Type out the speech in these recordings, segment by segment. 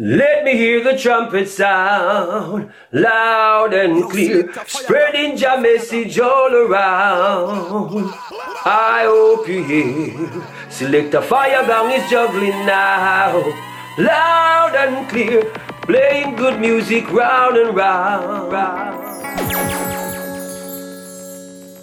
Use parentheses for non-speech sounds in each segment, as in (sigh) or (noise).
Let me hear the trumpet sound loud and clear, spreading your message all around. I hope you hear. Select a fire bang is juggling now, loud and clear, playing good music round and round.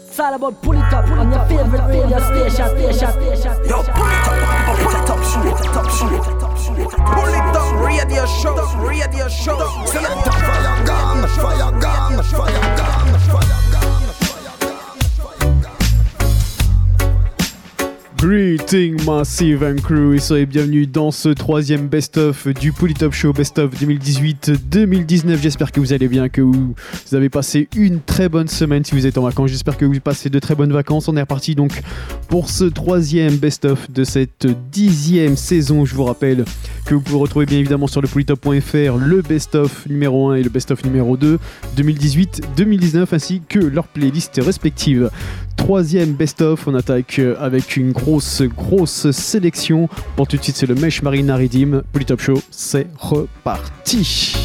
It's all about pull it up on your favorite radio station, station, station. Yo, pull it up, pull it up, shoot, top shoot. Pull it up, radio show, radio show. Fire gun, fire gun, fire gun, fire Greeting Massive and Crew et soyez bienvenue dans ce troisième best-of du Polytop Show Best-of 2018-2019. J'espère que vous allez bien, que vous, avez passé une très bonne semaine si vous êtes en vacances. J'espère que vous passez de très bonnes vacances. On est reparti donc pour ce troisième best-of de cette dixième saison. Je vous rappelle que vous pouvez retrouver bien évidemment sur le polytop.fr le best-of numéro 1 et le best-of numéro 2 2018-2019 ainsi que leurs playlists respectives. Troisième best-of, on attaque avec une grosse, grosse sélection. Pour tout de suite, c'est le Mesh Marina Redeem. Polytop Show, c'est reparti.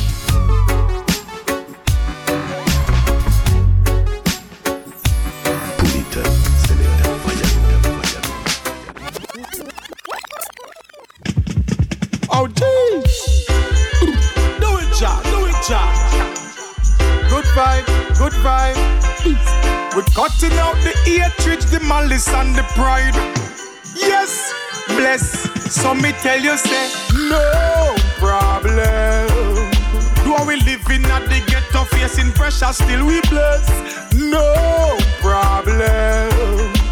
We're cutting out the hatred, the malice, and the pride. Yes, bless. So me tell you, say, no problem. Do we living at the ghetto, facing pressure, still we bless? No problem.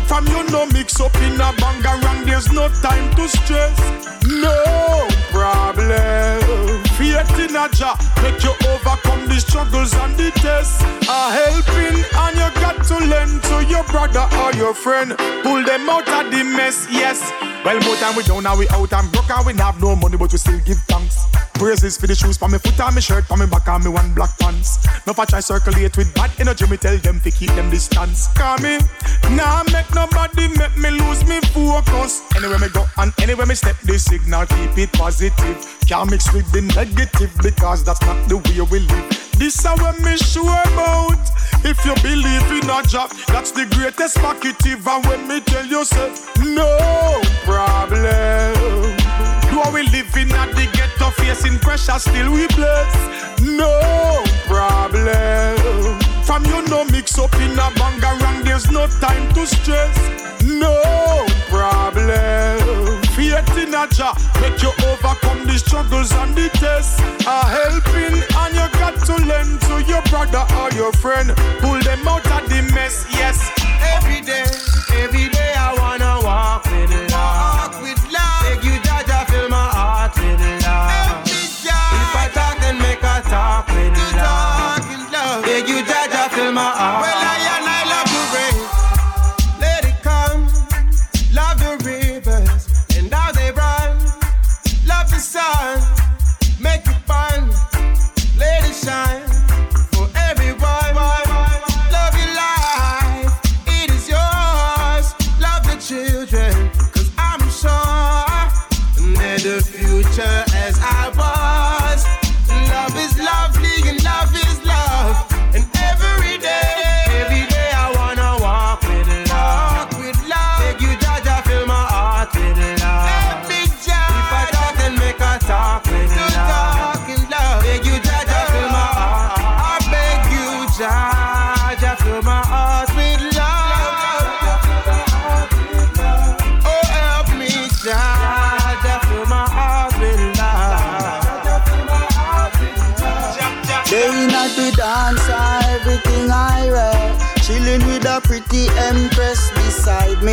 From you no mix up in a bangarang, there's no time to stress. No problem. Faith in a Jah make you overcome the struggles and the tests. A helping and you got to lend to your brother or your friend. Pull them out of the mess, yes. Well, more time we down, now we out and broke and we have no money, but we still give thanks. Praises for the shoes for me foot and me shirt for me back and me one black pants. No for try circulate with bad energy, me tell them to keep them distance. Call me, nah make nobody make me lose me focus. Anywhere me go and anywhere me step, the signal keep it positive. Can't mix with the negative because that's not the way we live. This is what me sure about. If you believe in a job, that's the greatest positive. And when me tell you, say, no problem. Do we living at the ghetto, facing pressure, still we bless? No problem. From you no mix up in a bangarang, there's no time to stress. No problem. Faith in a Jah make you overcome the struggles and the tests. A helping and you got to lend to your brother or your friend. Pull them out of the mess, yes. Every day, every day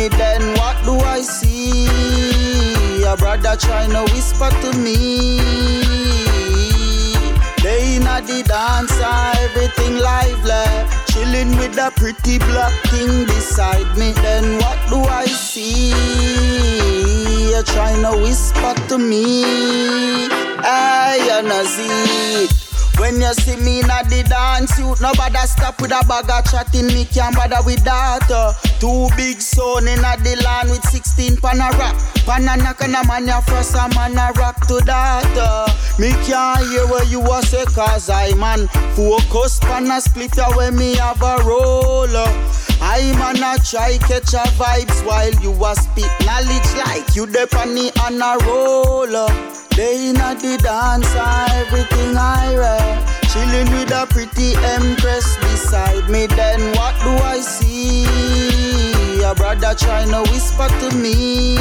Then what do I see? A brother trying to whisper to me. Day in the dancer, everything lively. Chilling with a pretty black thing beside me. Then what do I see? A trying to whisper to me. I wanna see. When you see me in the dance, you nobody stop with a bag of chatting. Me can't bother with that. Uh. Two big son in the land with 16 pan a rock. Pan a knock and a man ya frost a man a rock to that. Uh. Me can't hear what you a say cause I man focus pan a split when me have a roll. Uh. I man a try catch a vibes while you a speak knowledge like you funny on a roll. They inna the dance, everything I read. Chilling with a pretty empress beside me. Then what do I see? A brother trying to whisper to me.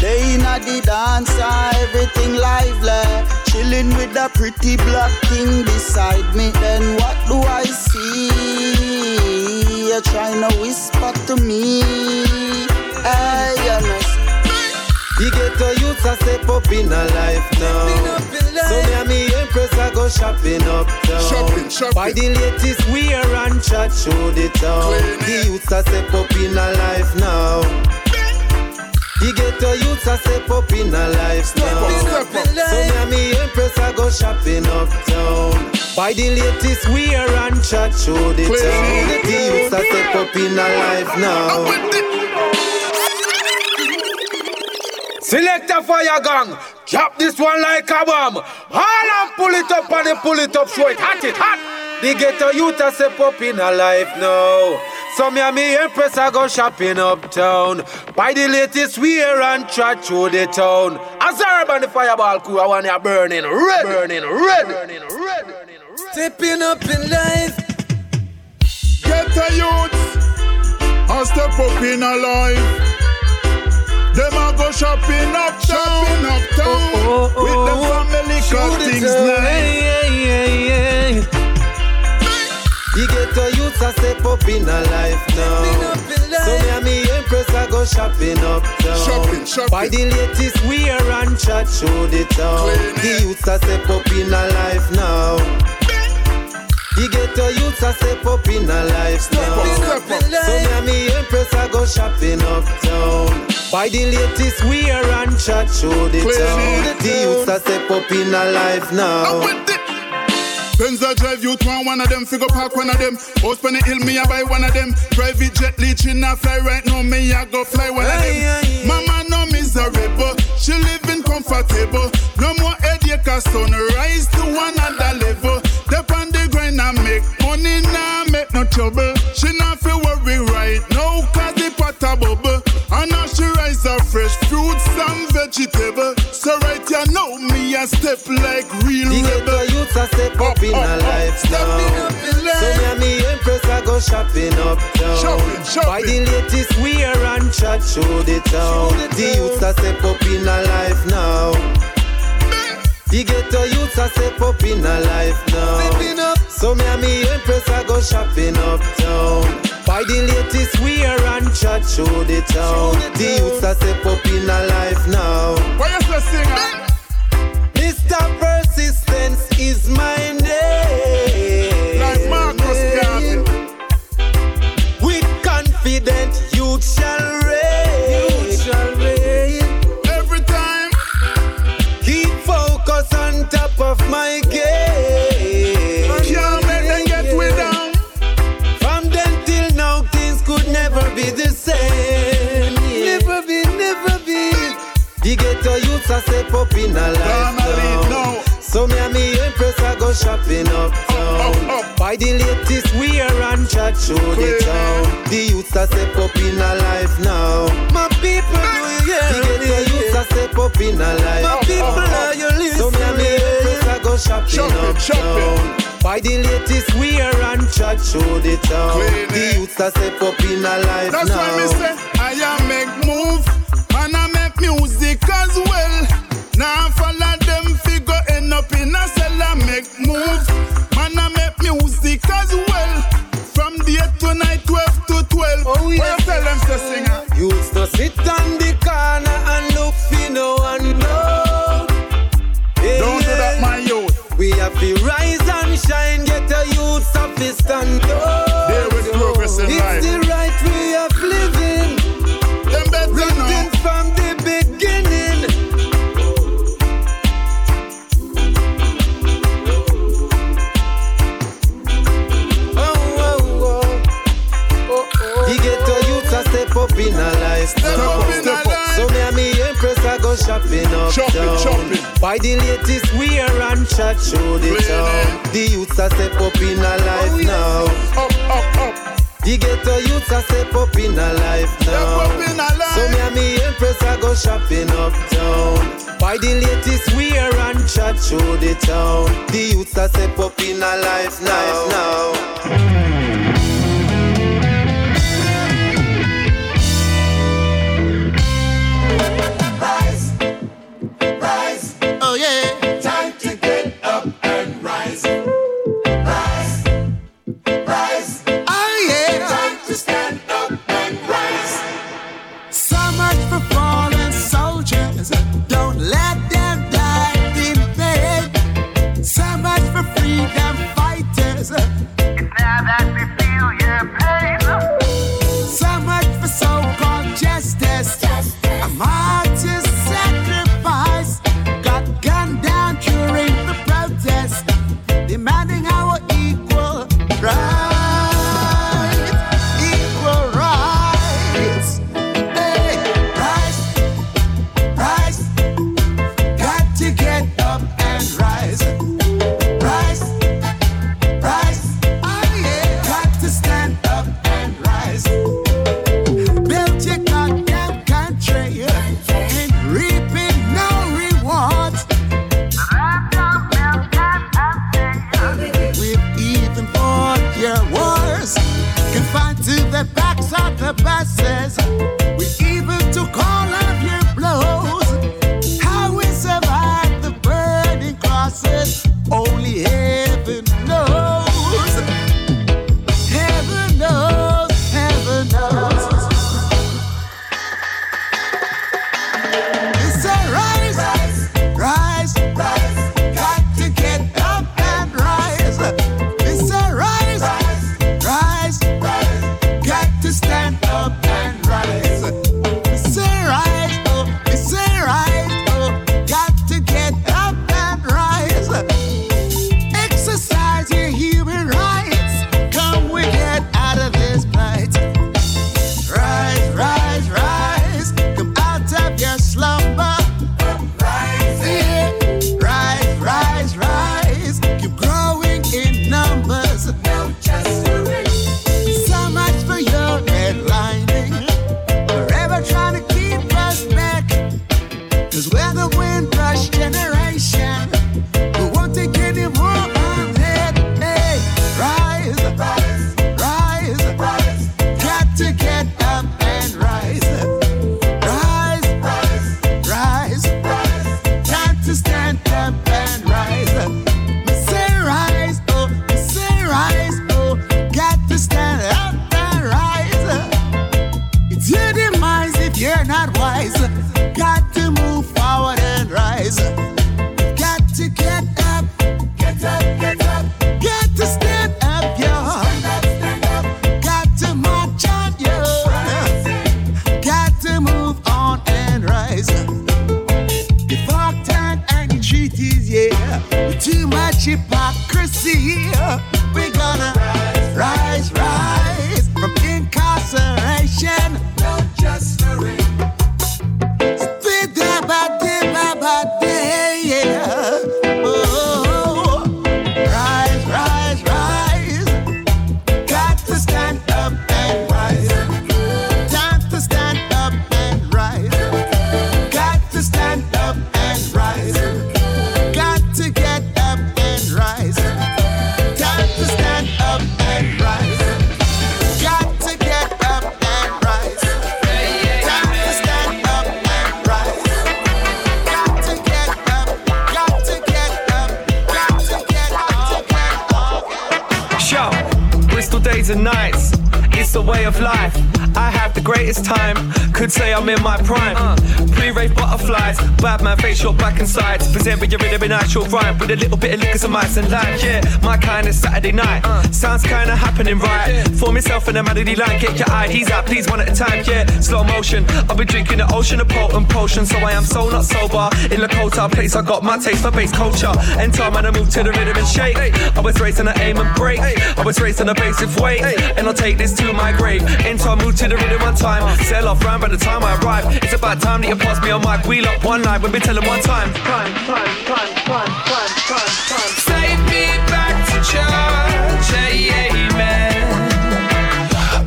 They inna the dance, ah, everything lively. Chilling with a pretty black thing beside me. Then what do I see? You're trying to whisper to me. Hey, you know. The ghetto youths a step up in a life now. So me and me empress a go shopping uptown. Shopping, shopping. Buy the latest wear and chat show the town. The youths a step up in a life now. The ghetto youths a step up in a life now. Step up, step up. So me and me empress a go shopping uptown. Buy the latest wear and chat show the Clean. town. The youths a step up in a life now. Select a fire gang. Drop this one like a bomb. All and pull it up and they pull it up. Show it hot it hot. The ghetto youth a step up in a life now. So me and me empress I go shopping uptown. Buy the latest wear and trot through the town. As urban the fireball crew, I want you burning red, burning red, burning red. Burning, red. Stepping up in life. Get a youth, I step up in a life. Them a go shopping uptown, shopping uptown. Oh, oh, oh. With the family car things nice. The ghetto youths a step up in a life now. So me and me empress I go shopping uptown. Shopping, shopping. Buy the latest wear and chat show the town. The it. youths a step up in a life now. You get the ghetto youths a step up in a lifestyle. step up. So me and me empress I go shopping uptown. Buy the latest wear and chat show the town. The youths a step up in a life now. Benz I drive you to one of them, figure park one of them. House on the hill, me I buy one of them. Private jet leeching a fly right now, me I go fly one of Aye, aye, aye. them. Mama no miserable, she living comfortable. No more headache, cause sunrise to another level. Money, now make no trouble. She not feel worry right now, cause the pot a bubble. And now she rise up fresh fruits and vegetable. So right you know me a step like real The rebel. ghetto youths a step up in oh, a oh, oh, life now. So me and me empress I go shopping uptown. Shopping, shopping. Buy the latest wear and chat show the town. The youths a step up in a life now. The ghetto youths a step up in a life now. So me and me empress I go shopping uptown. Buy the latest wear and chat show the town. The youths a step up in a life now. Why you so singer? Ah? Mr. Persistence is my name. Like Marcus Garvey. With confident youth shall a step up in a life Gonna lead now. now. So me and me empress I go shopping uptown. Up, up, up. Buy the latest wear and chat show the town. The youths a step up in a life now. My people do you hear The ghetto youths a step up in a life. My people are you listening? So me and me empress I go shopping Shopping, uptown. shopping. Buy the latest wear and chat show the town. Clean The youths a step up in a life That's now. why me say I am make move and I make music as well. Now follow them figure end up in a cell. I make move man I make music as well. From day to night, twelve to twelve. Oh, Where yes. you tell them to singer? Youths no sit on the corner and look for no one know. Hey, Don't do that, my youth. We have to rise and shine, get a youth of his stand up. There progress in life. Buy the latest wear and chat show the town. The youths are step up in a life oh, now. Up, up, up. The ghetto youths are step up in a life now. In a life. So me and me empress I go shopping uptown. Buy the latest wear and chat show the town. The youths are step up in a life now. now. And lime. Yeah, my kind of Saturday night. Uh, sounds kinda happening right. For myself and a melody line, get your IDs out, please, one at a time. Yeah, slow motion. I've been drinking the ocean of potent potion, so I am so not sober. In the Lakota place, I got my taste for bass culture. Enter man, I move to the rhythm and shake. I was raised on the aim and break. I was raised on the basic weight, and I'll take this to my grave. Enter, I move to the rhythm one time. Sell off round by the time I arrive. It's about time that you pass me on mic. Wheel up one night when we tell telling one time. Time, time, time, time, time, time, time. Amen.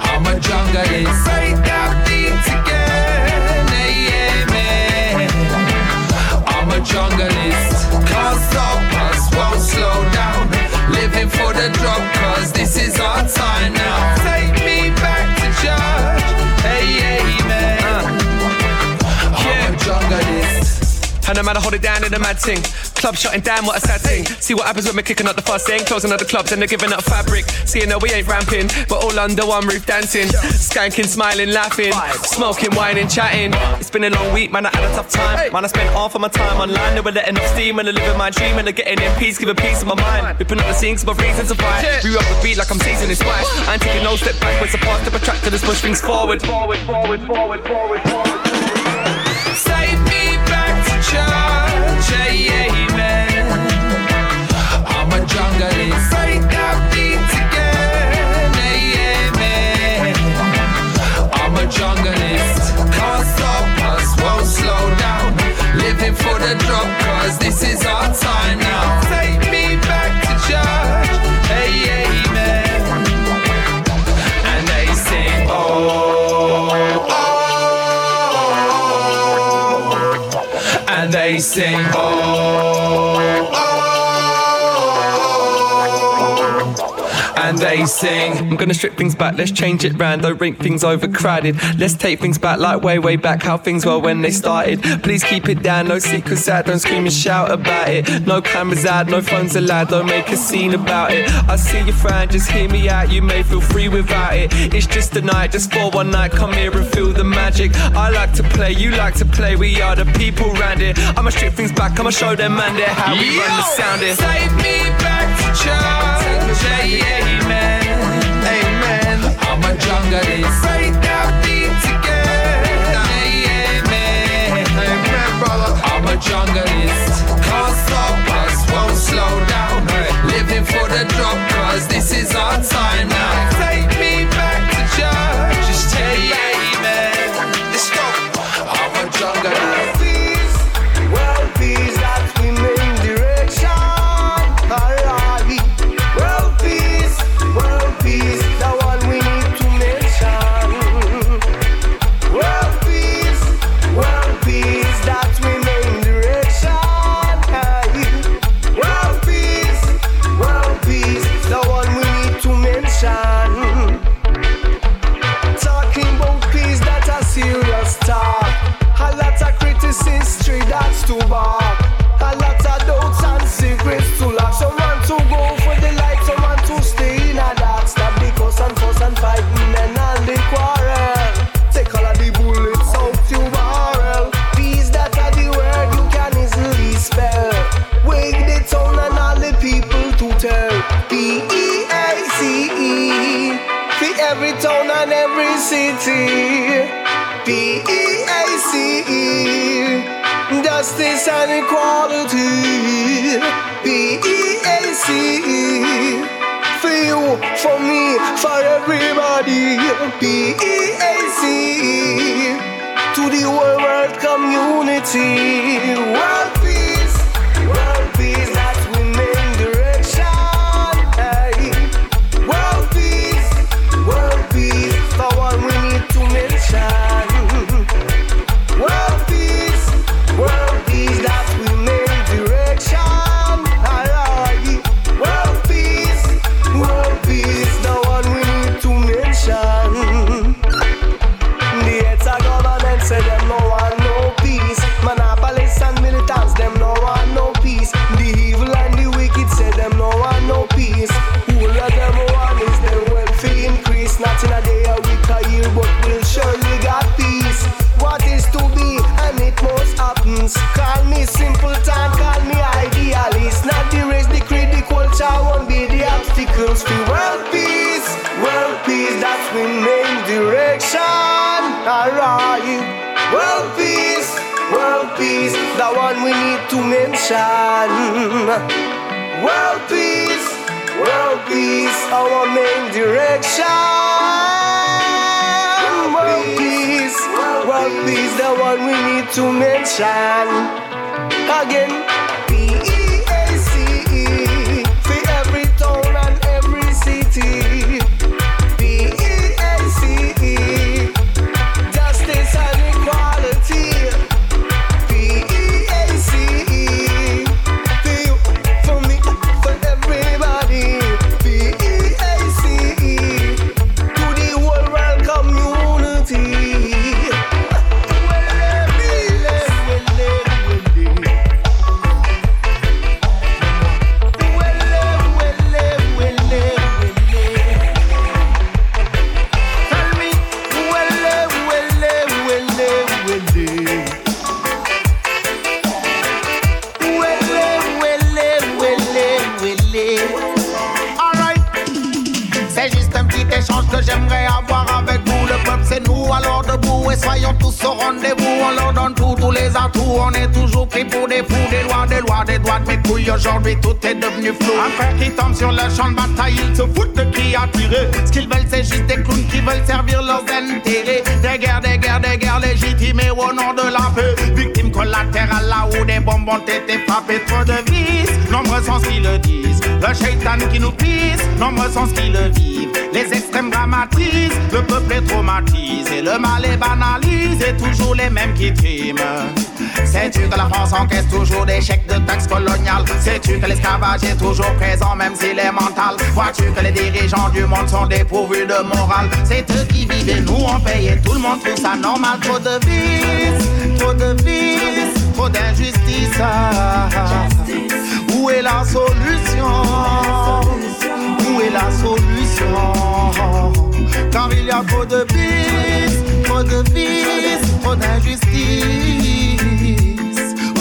I'm a junglist. Say that beat again, amen. I'm a junglist. Can't stop us, won't slow down. Living for the drop, this is our time now. Take me back to church, amen. I'm a junglist. And no matter hold it down in the mad. Club shutting down, what a sad thing. See what happens when we're kicking up the fuss thing. Closing up the clubs and they're giving up fabric. Seeing that we ain't ramping, but all under one roof dancing. Skanking, smiling, laughing. Smoking, whining, chatting. It's been a long week, man, I had a tough time. Man, I spent half of my time online. They were letting off steam and I living my dream and they're getting in peace, giving peace of my mind. Ripping up the scenes, my reasons to fight. Grew up the beat like I'm seasoning spice. I ain't taking no step backwards. The past to attract to this push things forward. Forward, forward, forward, forward, forward. Save me back to church, amen. Junglist. Break that beat again, amen. I'm a junglist. Can't stop us, won't slow down. Living for the drop, cause this is our time now. Take me back to church, hey, amen. And they sing, oh, oh. oh, oh. And they sing, oh, oh. oh. I'm gonna strip things back, let's change it round, don't rink things overcrowded. Let's take things back like way, way back, how things were when they started. Please keep it down, no secrets out, don't scream and shout about it. No cameras out, no phones allowed, don't make a scene about it. I see your friend, just hear me out, you may feel free without it. It's just a night, just for one night, come here and feel the magic. I like to play, you like to play, we are the people round it. I'ma strip things back, I'ma show them man there how we run the sound. Save me back to church, amen. Amen. Can't stop us, won't slow down. Living for the drop, cause this is our time now. City. P-E-A-C-E. Justice and equality. P-E-A-C-E. For you, for me, for everybody. P-E-A-C-E. To the world community. World Vois-tu que les dirigeants du monde sont dépourvus de morale? C'est eux qui vivent et nous on paye et tout le monde trouve ça normal. Trop de vices, trop de vices, trop d'injustice. Où est la solution? Où est la solution? Car il y a trop de vices, trop de vices, trop d'injustice.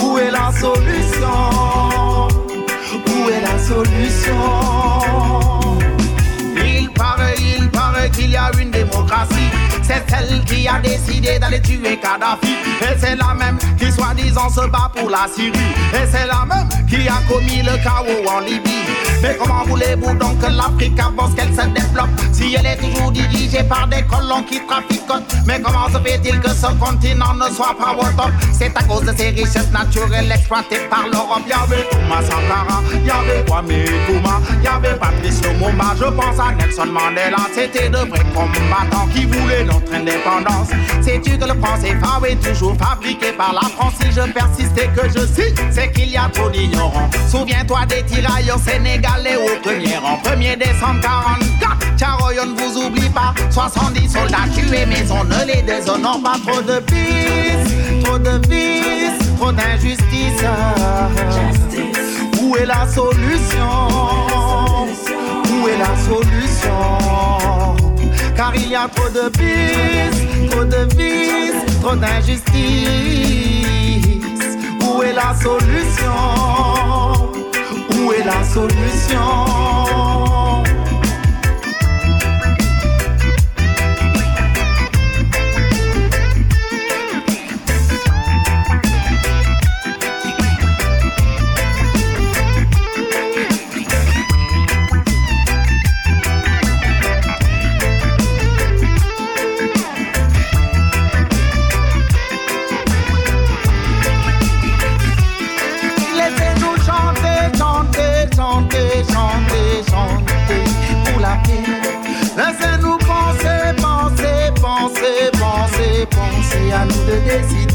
Où est la solution? Solution Il paraît, il paraît qu'il y a une démocratie c'est celle qui a décidé d'aller tuer Kadhafi. Et c'est la même qui soi-disant se bat pour la Syrie. Et c'est la même qui a commis le chaos en Libye. Mais comment voulez-vous donc que l'Afrique avance, qu'elle se développe? Si elle est toujours dirigée par des colons qui traficotent Mais comment se fait-il que ce continent ne soit pas au top? C'est à cause de ces richesses naturelles exploitées par l'Europe. Y'avait Thomas Sankara, y'avait Kwame Nkrumah Y'avait Patrice Lumumba, je pense à Nelson Mandela C'était de vrais combattants qui voulaient notre indépendance. Sais-tu que le français est toujours fabriqué par la France? Si je persiste et que je cite, c'est qu'il y a trop d'ignorants. Souviens-toi des tirailleurs sénégalais au premier rang. 1er décembre 44 On ne vous oublie pas. 70 soldats tués mais on ne les déshonore pas. Trop de vices, trop de vices, trop d'injustice. Où est la solution? Où est la solution? Car il y a trop de vices, trop de vices, trop d'injustice. Où est la solution? Où est la solution?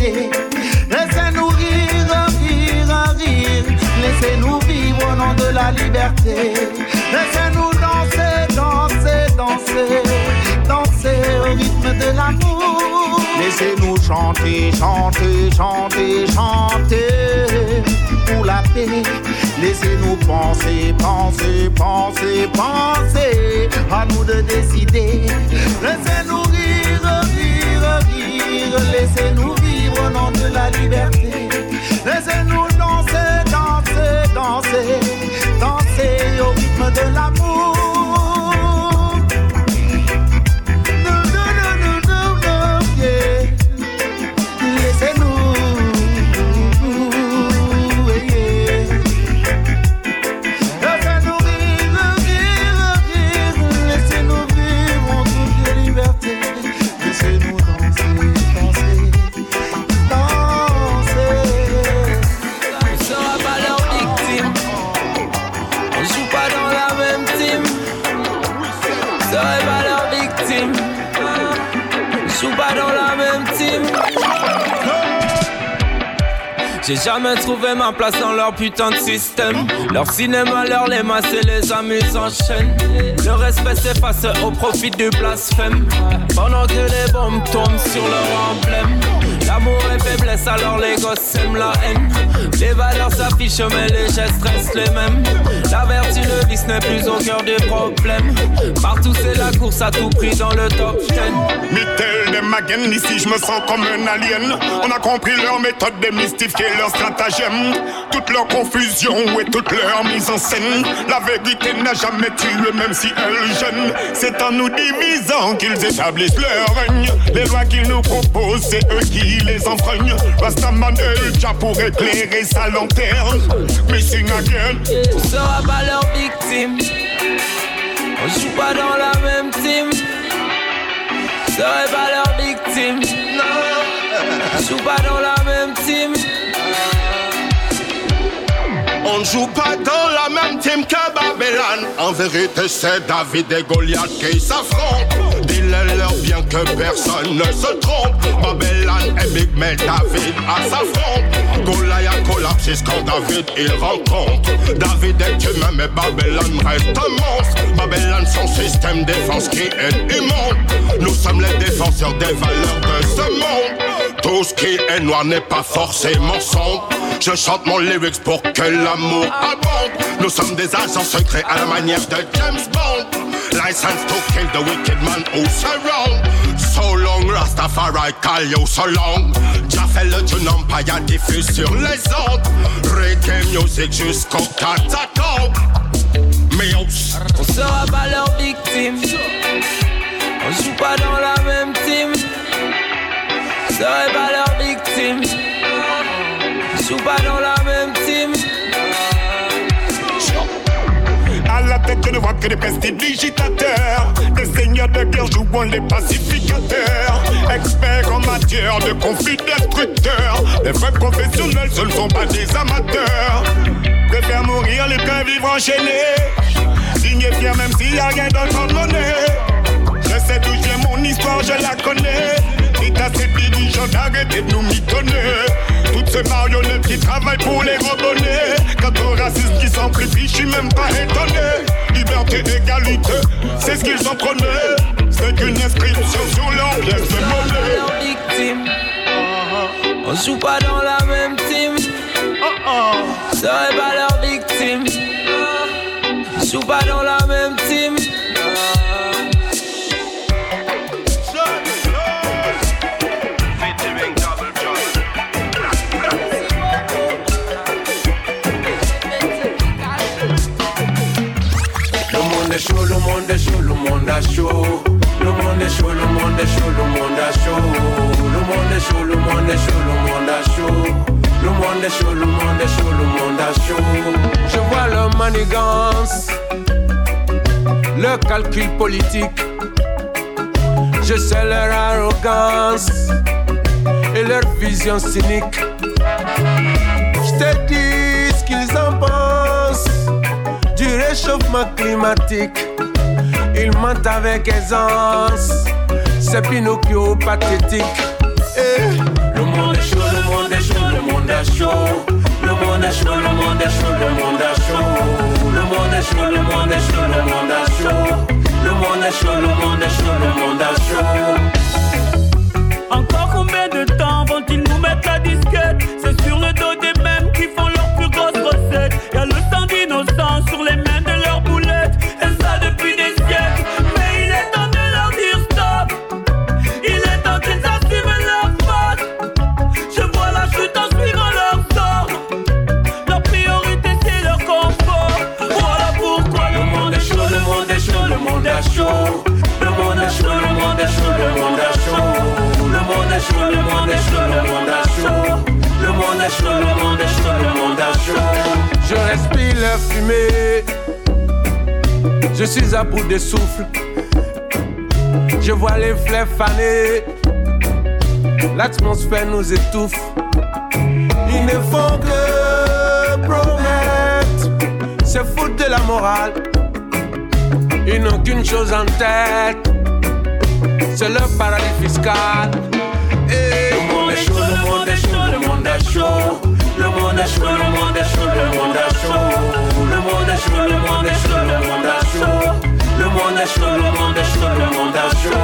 Laissez-nous rire, rire, rire. Laissez-nous vivre au nom de la liberté. Laissez-nous danser, danser, danser, danser au rythme de l'amour. Laissez-nous chanter, chanter, chanter, chanter pour la paix. Laissez-nous penser, penser, penser, penser. À nous de décider. Laissez-nous rire, rire, Laissez-nous vivre au nom de la liberté. Laissez-nous danser, danser, danser. Danser au rythme de l'amour. J'ai jamais trouvé ma place dans leur putain de système. Leur cinéma, leur les masses et les amuses en chaîne. Le respect s'efface au profit du blasphème. Pendant que les bombes tombent sur leur emblème. L'amour et faiblesse, alors les gosses aiment la haine. Les valeurs s'affichent, mais les gestes restent les mêmes. La vertu, le vice n'est plus au cœur des problèmes. Partout, c'est la course à tout prix dans le top 10. Mittel de Magen, ici je me sens comme un alien. On a compris leur méthode de mystifier leur stratagème. Toute leur confusion et toute leur mise en scène. La vérité n'a jamais tué, même si elle gêne. C'est en nous divisant qu'ils établissent leur règne. Les lois qu'ils nous proposent, c'est eux qui les enfreignent. Rastaman est déjà pour éclairer sa lanterne. Missing again. On sera pas leur victime. On joue pas dans la même team. On serait pas leur victime. Non. On joue pas dans la même team. On ne joue pas dans la même team que Babylone. En vérité, c'est David et Goliath qui s'affrontent. Dis-le-leur bien que personne ne se trompe. Babylone et Big mais David à sa fronte. Goliath collapse quand David il rencontre. David est humain, mais Babylone reste monstre. Babylone, son système défense qui est immonde. Nous sommes les défenseurs des valeurs de ce monde. Tout ce qui est noir n'est pas forcément sombre. Je chante mon lyrics pour que l'amour abonde. Nous sommes des agents secrets à la manière de James Bond. License to kill the wicked man who surround. So long, Rastafari call you so long. Le June Empire diffuse sur les. Reggae music jusqu'au catacombe. Mios. On sera pas leur victime. On joue pas dans la même team. On serait pas leur victime. On joue pas dans la même team. La tête, je ne vois que des prestidigitateurs. Des seigneurs de guerre jouant les pacificateurs. Experts en matière de conflits destructeurs. Les vrais professionnels, ce ne sont pas des amateurs. Préfèrent mourir les qu'un vivre enchaîné. Signé fier même s'il y a rien d'autre en monnaie. Je sais d'où j'ai mon histoire, je la connais. Dites à ces dirigeants d'arrêter de nous mitonner. Toutes ces marionnettes qui travaillent pour les rebonner. Quant aux racistes qui s'amplifient, je suis même pas étonné. Liberté, égalité, c'est ce qu'ils en prenaient. C'est qu'une inscription sur leur pièce de monnaie. victime. On joue pas dans la même team. On serait pas leur victime. Joue pas dans la est chaud, le monde est chaud, le monde est chaud. Le monde est chaud, le monde est chaud, le monde est chaud. Le monde est chaud, le monde est chaud, le monde est chaud. Le monde est chaud, le monde est chaud, le monde est chaud. Je vois leur manigance, leur calcul politique. Je sais leur arrogance et leur vision cynique. Je te dis réchauffement climatique. Ils mentent avec aisance, c'est Pinocchio pathétique. Eh. Le monde est chaud, le monde est chaud, le monde est chaud. Le monde est chaud, le monde est chaud, le monde est chaud. Le monde est chaud, le monde est chaud, le monde est chaud. Le monde est chaud, le monde est chaud, le monde est chaud. Encore combien de temps vont-ils nous mettre la disquette C'est sur le dos le monde est chaud, le monde est chaud. Le monde est chaud, le monde est chaud, le monde chaud. Je respire leur fumée. Je suis à bout de souffle. Je vois les fleurs faner. L'atmosphère nous étouffe. Ils ne font que promettre. C'est foutre de la morale. Ils n'ont qu'une chose en tête. c'est le paradis fiscal. Le monde est chaud, le monde est chaud, le monde est chaud. Le monde est chaud, le monde est chaud, le monde est chaud. Le monde est chaud, le monde est chaud, le monde est chaud. Le monde est chaud, le monde est chaud, le monde est chaud.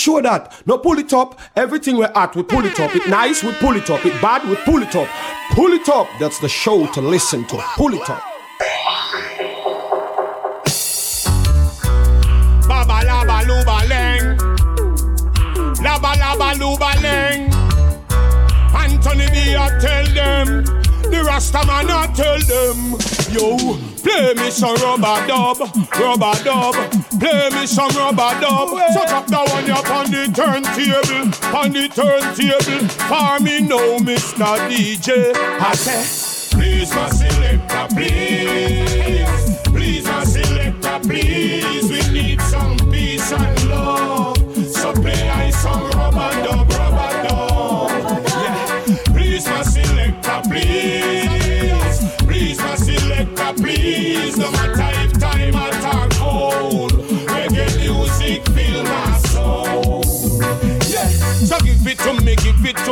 Show that? No pull it up. Everything we're at, we pull it up. It nice, we pull it up. It bad, we pull it up. Pull it up. That's the show to listen to. Pull it up. Baba laba luba leng. Laba laba luba leng. Anthony B, I tell them. The Rasta man, I tell them. Yo, play me some rubber dub, rubber dub. Play me some rubber dub. So drop that one up on the turntable, on the turntable. For me, no, Mr. DJ. I say, please, my selector, please.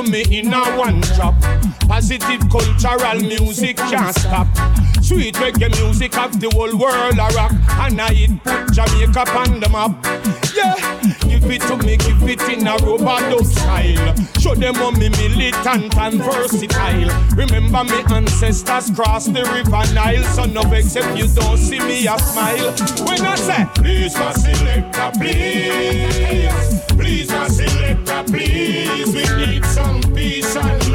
To me in a one drop. Positive cultural music can't stop. Sweet reggae music of the whole world a rock. And I it put Jamaica on the map. Yeah, it to me, give it in a dub style. Show them how me militant and versatile. Remember me ancestors crossed the river Nile. So no vex you don't see me a smile. When I say, please my selector, please. Please my selector, please. We need some peace and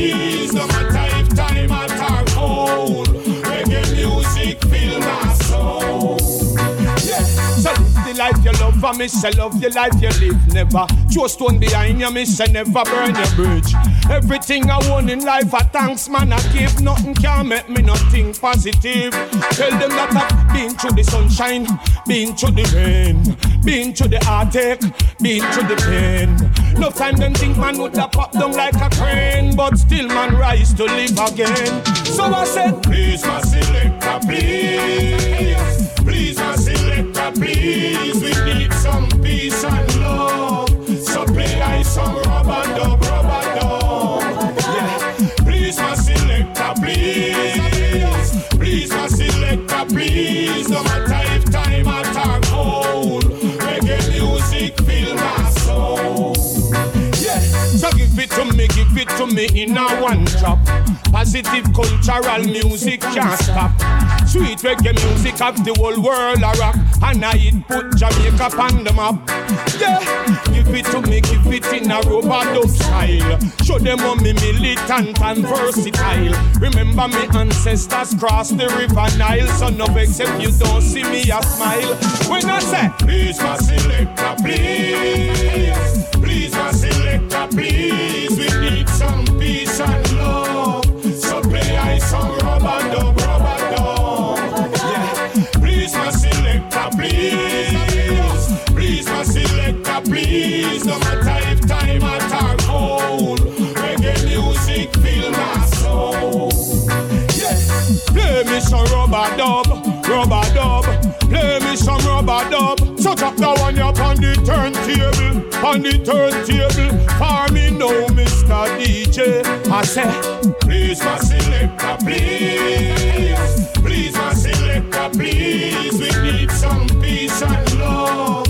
No matter if time. Reggae music fill my soul. So the life you love, and me say love the life you live. Never throw stone behind you, me say never burn your bridge. Everything I want in life, I thanks man I give. Nothing can make me nothing positive. Tell them that I've been through the sunshine, been through the rain, been through the heartache, been through the pain. No time them think man would have pop down like a crane, but still man rise to live again. So I said, please my selector, please, please my selector, please. We need some peace me in a one drop. Positive cultural music can't stop. Sweet reggae music of the whole world a rock, and I it put Jamaica on the map. Yeah, give it to me, give it in a robot style. Show them how me militant and versatile. Remember me ancestors crossed the river Nile, so no if you don't see me a smile. When I say, please my selector, please, please my selector, please, please. No matter if time or cold, reggae music fill my soul. Yeah, play me some rubber dub, rubber dub. Play me some rubber dub. So drop the one up on the turntable, on the turntable. For me no Mr. DJ. I say, please my selector, please, please my selector, please. We need some peace and love.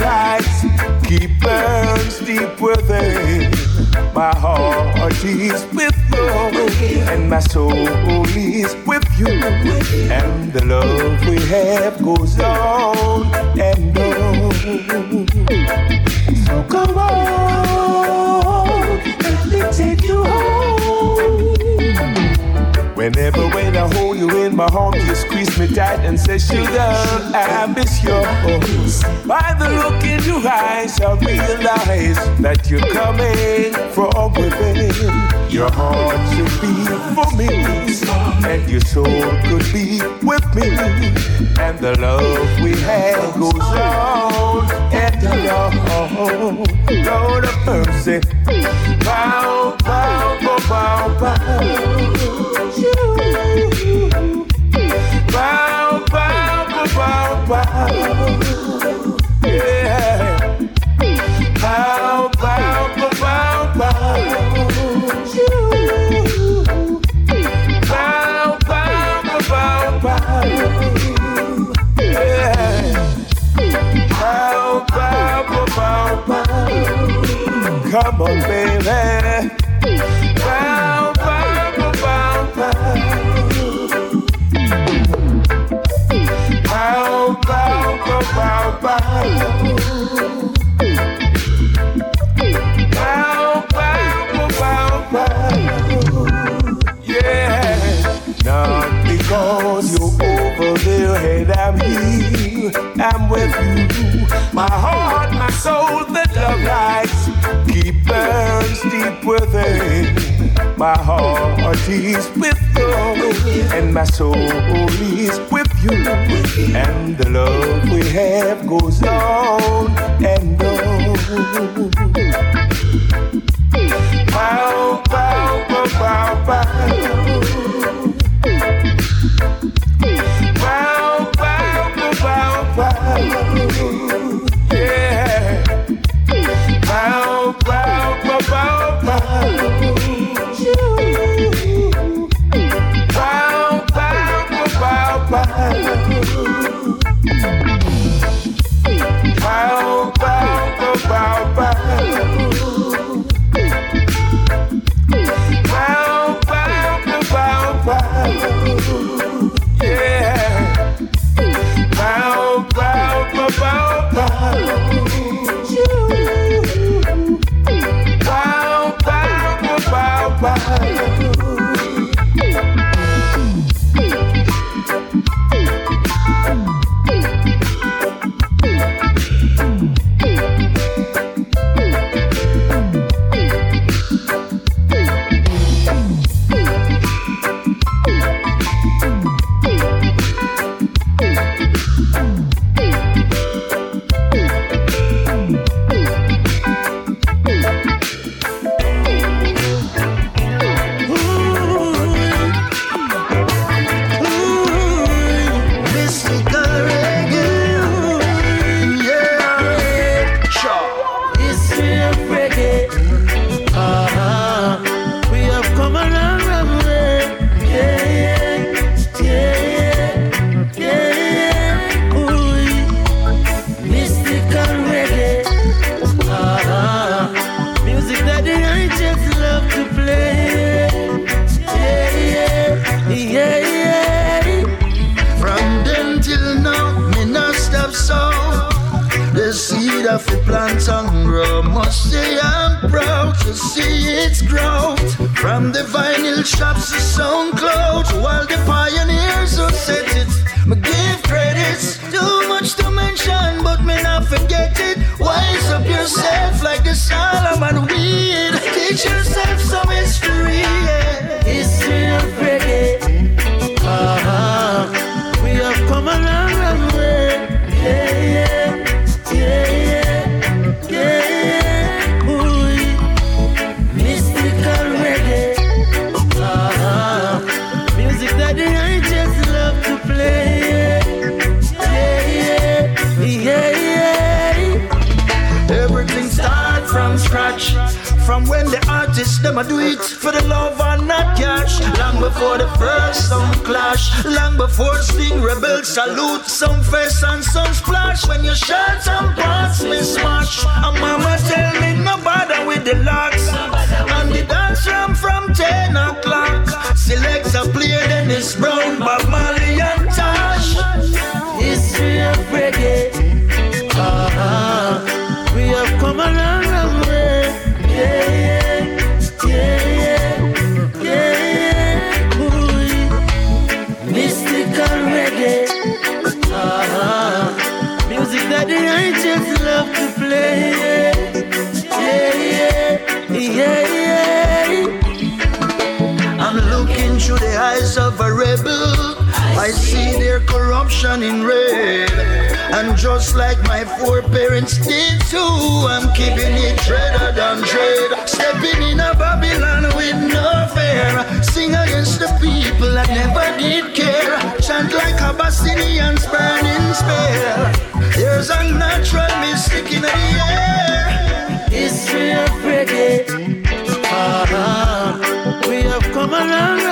Lights keep burns deep within. My heart is with you, and my soul is with you. And the love we have goes on and on. So come on, let me take you home. Whenever when I hold my arms, you squeeze me tight and say, Sugar, I miss you. By the look in your eyes, I realize that you're coming from within. Your heart should be for me, and your soul could be with me. And the love we have goes on and on. Lord of mercy, bow, bow, bow, bow. Bow, My heart is with you, and my soul is with you. And the love we have goes on and on. Bow, bow, bow, bow, bow. From when the artists them a do it for the love and not cash. Long before the first some clash. Long before Sting rebel salute some face and some splash. When your shot some parts me smash. And mama tell me no bother with the locks. And the dance from from 10 o'clock. Selects a player Dennis Brown, Bob Marley corruption in red. And just like my foreparents did too, I'm keeping it dreader than dread. Stepping in a Babylon with no fear. Sing against the people that never did care. Chant like Abyssinians Burning Spear. There's a natural mystic in the air. History of reggae. Uh-huh. We have come a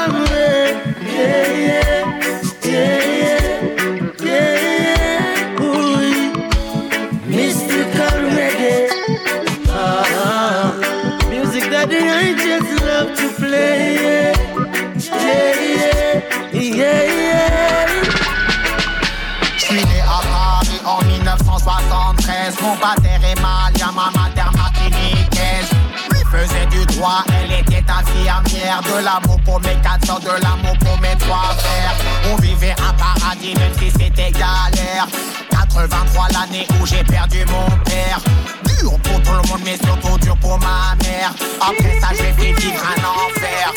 elle était infirmière. De l'amour pour mes quatre soeurs, de l'amour pour mes trois frères. On vivait un paradis, même si c'était galère. 83 l'année où j'ai perdu mon père. Dur pour tout le monde, mais surtout dur pour ma mère. Après ça, j'ai fait vivre un enfer.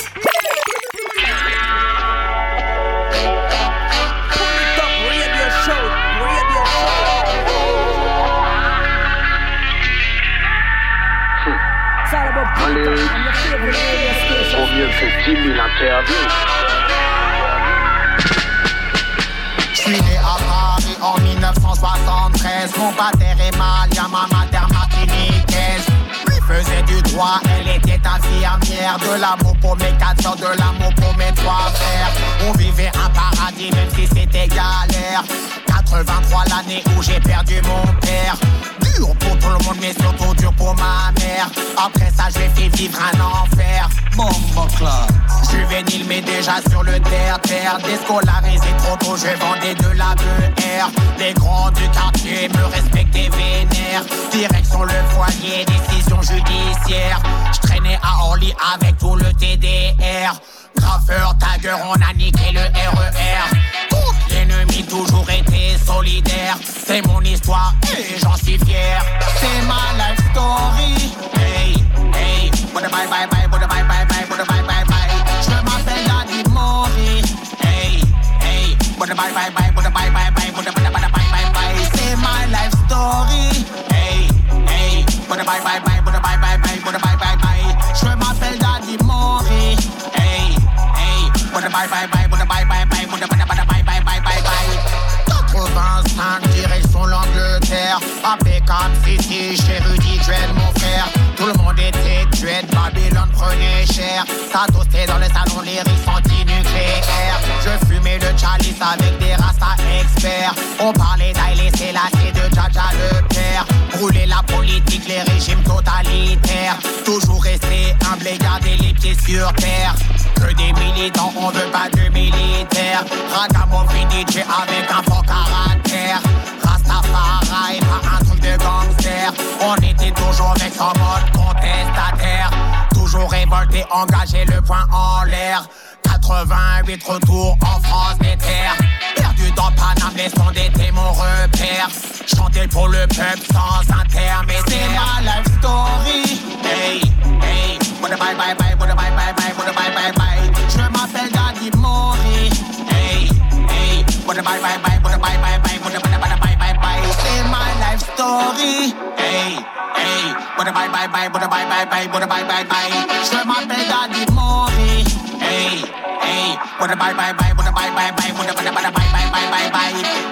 Au mieux fait 10 000 interviews. Je suis né à Paris en 1973. Mon père est malien, ma mère martiniquaise. Faisait du droit, elle était infirmière. De l'amour pour mes quatre soeurs, de l'amour pour mes trois frères. On vivait un paradis, même si c'était galère. 83 l'année où j'ai perdu mon père. Dur pour tout le monde, mais surtout dur pour ma mère. Après ça, j'ai fait vivre un enfer. Bombo club. Juvénile, mais déjà sur le terre-terre. Déscolarisé trop tôt, je vendais de la BR. Les grands du quartier me respectaient vénère. Direction le foyer, décision judiciaire. Je traînais à Orly avec tout le TDR. Graffeur, tagger, on a niqué le RER. L'ennemi, toujours été solidaire. C'est mon histoire et j'en suis fier. C'est ma life story. Hey, hey, bye bye bye bye, bye bye bye bye, bye bye bye bye. Je m'appelle Daddy Mori. Hey, hey, bye bye bye bye, bye bye bye bye, bye bye bye bye bye. C'est my life story. Hey, hey, bye bye bye bye, bye bye bye bye, bye bye bye bye. Je m'appelle Daddy Mori. Hey, hey, bye, bye bye bye bye, bye bye bye bye bye T'as toasté dans le salon les risques anti-nucléaires. Je fumais le chalice avec des rastas experts. On parlait d'Aïlé Selassie, de Jaja le père. Rouler la politique, les régimes totalitaires. Toujours rester humble et garder les pieds sur terre. Que des militants, on veut pas de militaires. Ragamuffin DJ avec un fort caractère. Rastafari, pas un truc de gangster. On était toujours avec en mode contestataire engagé le point en l'air. 88 retours en France des terres. Perdu dans Paname, les sons d'été mon repère. Chanter pour le peuple sans intermédiaire. C'est ma life story. Hey, hey. Bye bye bye bye, bye bye bye bye, bye bye bye bye. Je m'appelle Daddy Mori. Hey, hey. Bye bye bye bye, bye bye bye bye, bye bye bye bye bye. C'est my life story. Hey, hey. Bye bye bye bye, bye bye bye bye, bye bye bye bye. Je m'appelle Daddy Mory. Hey, hey. Bye bye bye bye, bye bye bye bye, bye bye bye bye bye bye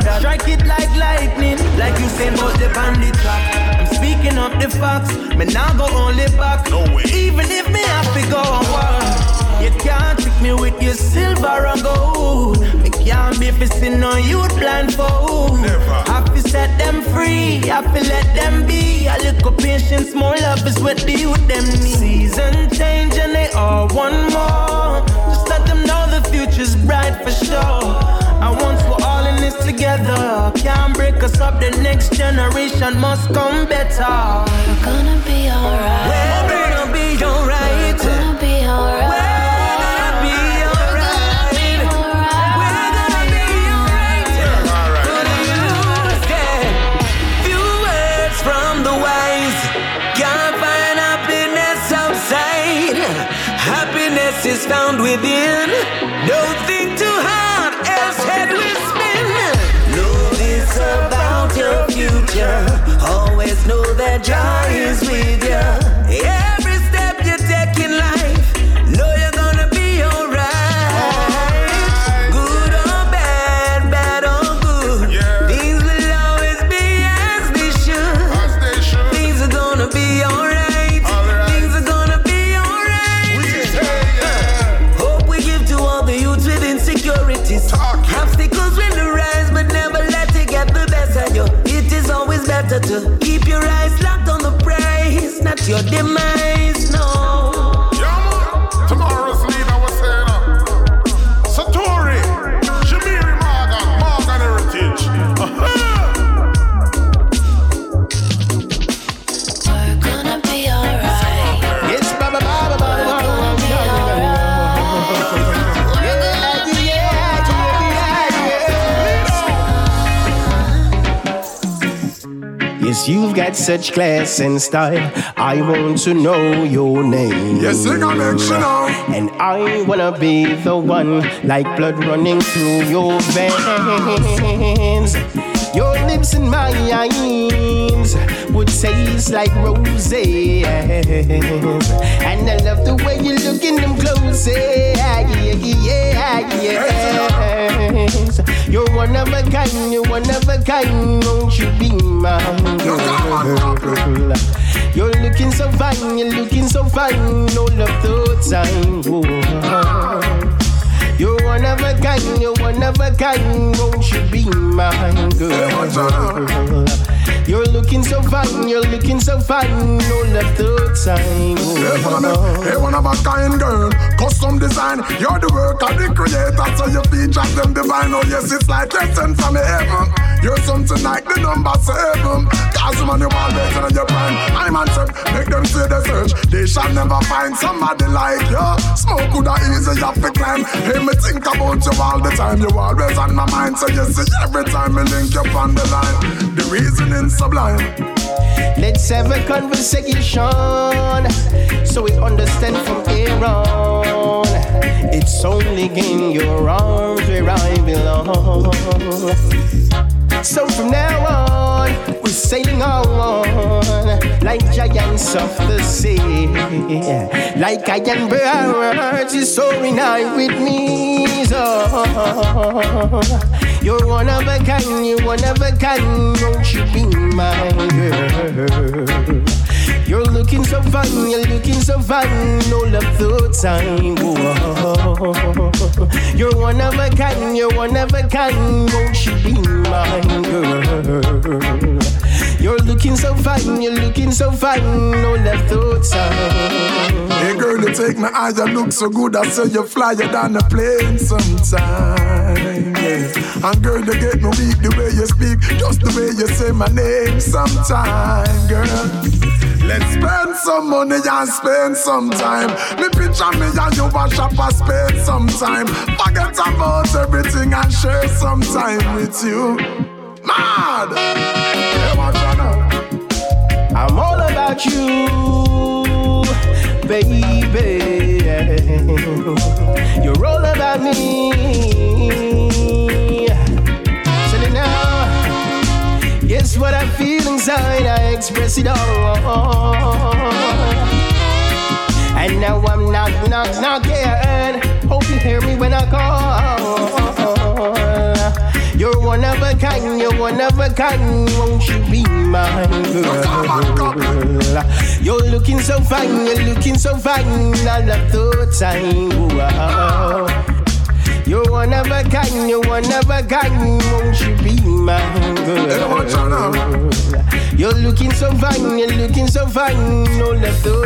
no. Strike it like lightning, like you say about the bandit track. I'm speaking up the facts. Me now go only back. No way. Even if me have to go on war. You can't trick me with your silver and gold. Me can't be fixing no youth blindfold. Never. Have to set them free. Have to let them be. A little patience, more love is what the with them need. Season change and they all want more. Just let them know the future's bright for sure. And once we're all this together, can't break us up. The next generation must come better. We're gonna be alright. We're gonna be alright. We're gonna be alright. We're gonna with you. Such class and style. I want to know your name. Yes, sing a mention. And I wanna be the one, like blood running through your veins. Your lips and my eyes would taste like roses. And I love the way you look in them clothes. Yeah, yeah, yeah. You're one of a kind, you're one of a kind. Won't you be my girl? You're looking so fine, you're looking so fine. No love the time. Whoa. You're one of a kind, you're one of a kind. Won't you be my girl? You're looking so fine, you're looking so fine, no left the time. Hey, man, hey, one of a kind girl, custom design. You're the work of the creator, so you feature them divine. Oh yes, it's like lesson from heaven. You're something like the number seven. Cause man, you always in your prime. I'm on trip, make them say the search. They shall never find somebody like you. Smoke could have easy up to climb. Hey, me think about you all the time. You always on my mind, so you see every time me link you on the line. The reasoning sublime. Let's have a conversation so we understand from here on. It's only in your arms where I belong. So from now on, we're sailing on like giants of the sea. Like iron birds, you're soaring high with me. So you're one of a kind, you're one of a kind. Won't you be my girl? You're looking so fine, you're looking so fine, no love the time. Whoa. You're one of a kind, you're one of a kind, won't you be my girl? You're looking so fine, you're looking so fine, no left the time. Hey girl, you take my eye, you look so good. I say you flyer than a plane sometime. And girl, you get me weak the way you speak, just the way you say my name sometime, girl. Let's spend some money and spend some time. Me picture me and you a shop and spend some time. Forget about everything and share some time with you. Mad! I'm all about you, baby. (laughs) You're all about me. Guess what I feel inside? I express it all. And now I'm knock, knock, knocking. Hope you hear me when I call. You're one of a kind, you're one of a kind. Won't you be my girl? You're looking so fine, you're looking so fine. I love the time. Wow. You're one of a kind, you're one of a kind. Won't you be my girl? You're looking so fine, you're looking so fine. No left the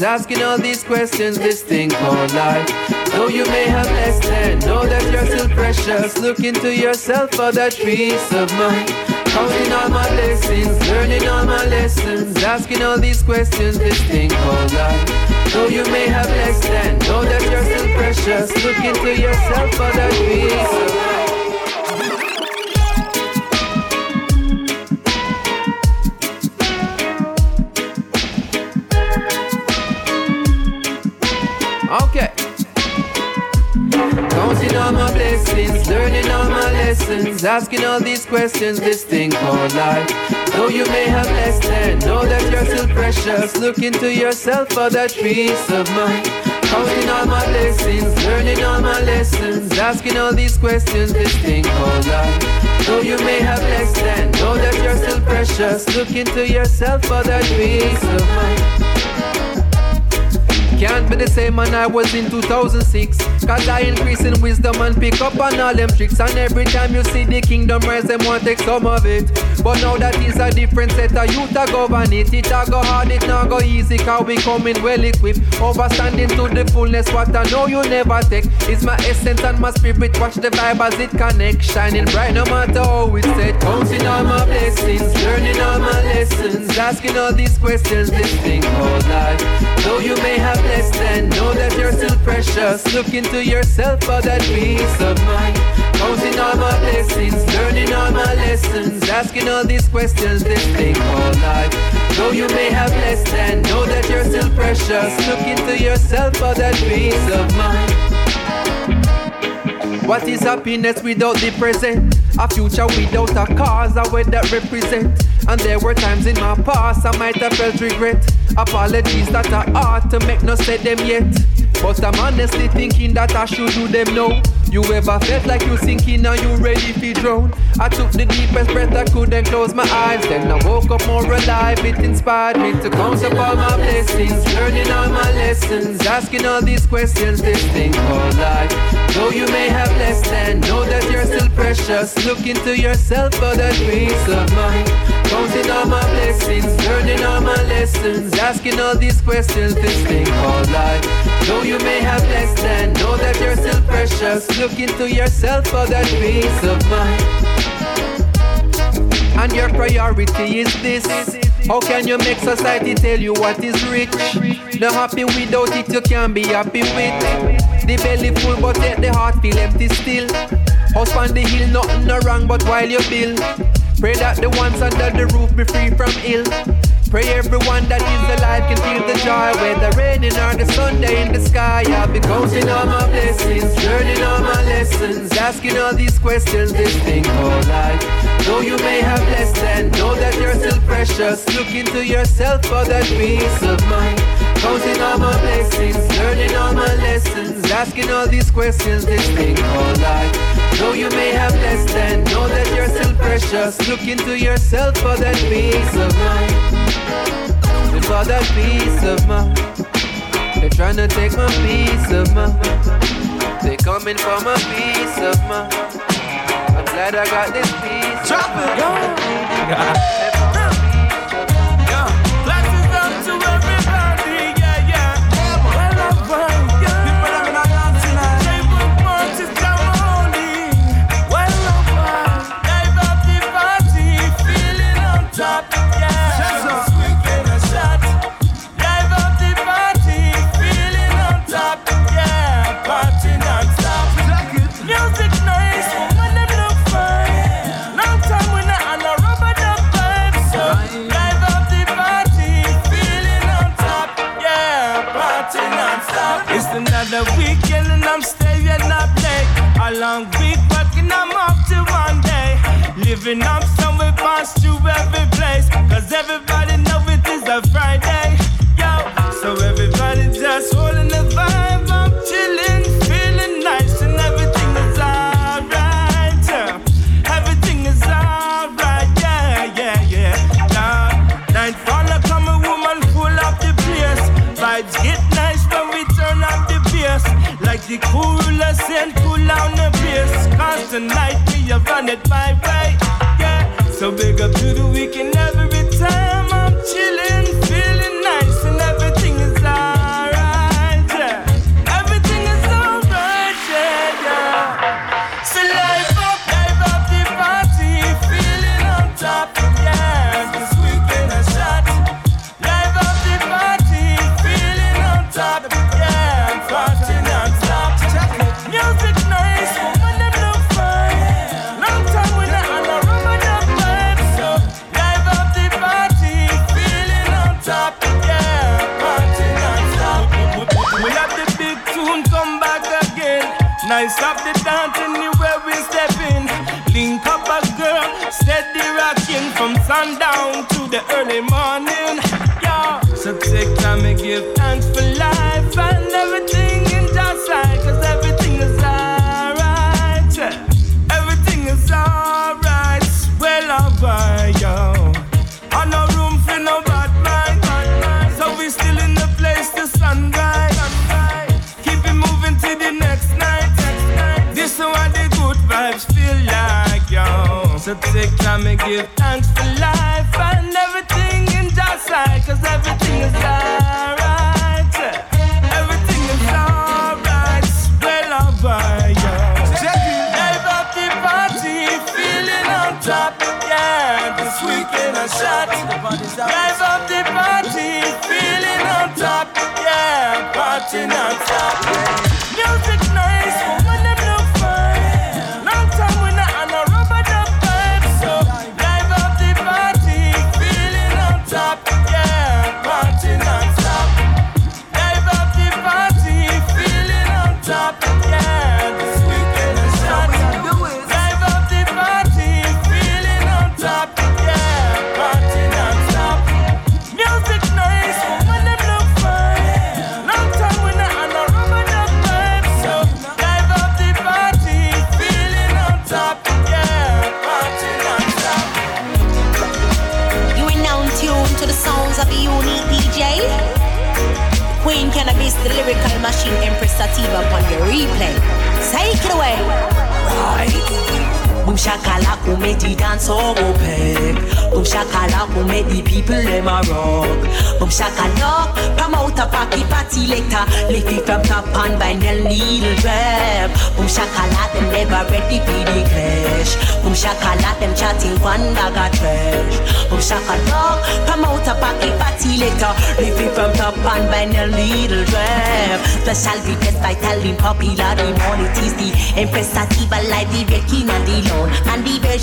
lessons, asking all these questions, this thing called life. Though you may have less than, know that you're still precious. Look into yourself for that peace of mind. Counting all my blessings, learning all my lessons, asking all these questions, this thing called life. Though you may have less than, know that you're still precious. Look into yourself for that peace of mind. My asking all these questions, this thing called life. Though you may have less than, know that you're still precious. Look into yourself for that peace of mind. Counting all my blessings, learning all my lessons, asking all these questions, this thing called life. Though you may have less than, know that you're still precious. Look into yourself for that peace of mind. Can't be the same man I was in 2006. Cause I increase in wisdom and pick up on all them tricks. And every time you see the kingdom rise, them want take some of it. But now that is a different set of youth to govern it. It a go hard, it not go easy. Cause we coming well equipped. Overstanding to the fullness. What I know you never take. Is my essence and my spirit. Watch the vibe as it connect. Shining bright no matter how it's set. Counting all my blessings. Learning all my lessons. Asking all these questions. This thing called life. Though you may have less than, know that you're still precious. Look into yourself for that peace of mind. Counting all my blessings, learning all my lessons, asking all these questions, this thing called life. Though you may have less than, know that you're still precious. Look into yourself for that peace of mind. What is happiness without the present? A future without a cause, a way that represent. And there were times in my past I might have felt regret. Apologies that I ought to make no say them yet. But I'm honestly thinking that I should do them now. You ever felt like you sinking and you ready to drown? I took the deepest breath I could and closed my eyes. Then I woke up more alive. It inspired me to count up all my blessings, learning all my lessons, asking all these questions. This thing called life. Though you may have less than, know that you're still precious. Look into yourself for that peace of mind. Counting all my blessings, learning all my lessons, asking all these questions. This thing called life. Though you may have less than, know that you're still precious. Look into yourself for that peace of mind. And your priority is this. How can you make society tell you what is rich? Not happy without it, you can't be happy with. It The belly full, but yet the heart feel empty still. House on the hill, nothing no wrong, but while you build, pray that the ones under the roof be free from ill. Pray everyone that is alive can feel the joy Whether raining or the sun day in the sky. I'll be counting all my blessings Learning all my lessons Asking all these questions. This thing called life. Though you may have less than Know that you're still precious. Look into yourself for that peace of mind. Counting all my blessings Learning all my lessons Asking all these questions. This thing called life Though you may have less than Know that you're still precious Look into yourself for that peace of mind for that peace of mind. They're trying to take my peace of mind. They're coming for my peace of mind. I'm glad I got this peace. Drop it, (laughs) Tonight we have run it my way. To the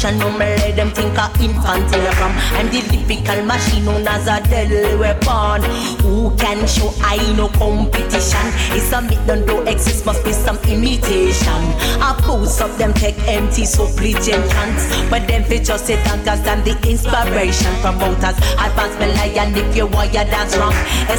The version number let them think of from. I'm the typical machine known as a deadly weapon. Who can show I no competition? It's a myth don't do exist, must be some imitation. A post of them take empty, so please chance. But them features say thank and the inspiration promoters. Advance me lion if you want ya dance wrong.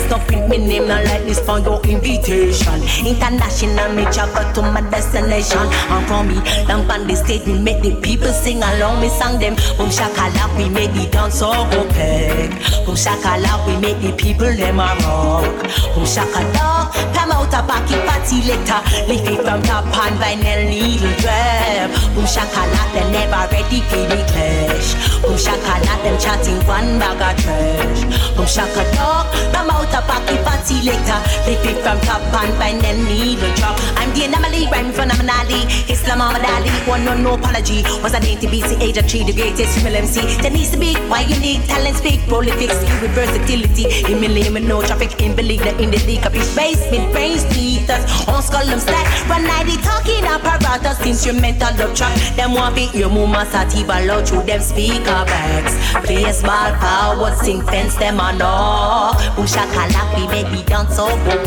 Stop in me name not like this for your invitation. International me travel to my destination. And from me, lamp on the stage, we make the people sing along, me sang them. Boom shakala, we make the dance all peg. Boom shakala, we make the people them a rock. Boom shakala, come out a pocket party later. Lift it from top and vinyl needle drop. Boom shakala, they never ready for the clash. Boom shakala, them chatting one bag of trash. Boom shakala, come out a pocket party later. Lift it from top and find vinyl needle drop. I'm the anomaly, rhyme phenomenally. Islam Muhammad Ali, one no no apology. Was a dainty BC age of three, the greatest female MC. There needs to be why unique talent speak, prolific skill with versatility. In me lame no traffic in believe that in the league of his basement brains teethers. On skull them stack, run nighty talking apparatus, instrumental love track. Them want be your mama sativa loud through them speaker bags. Play a small power, sing fence them on all. Boom shakala, we make the dance so good.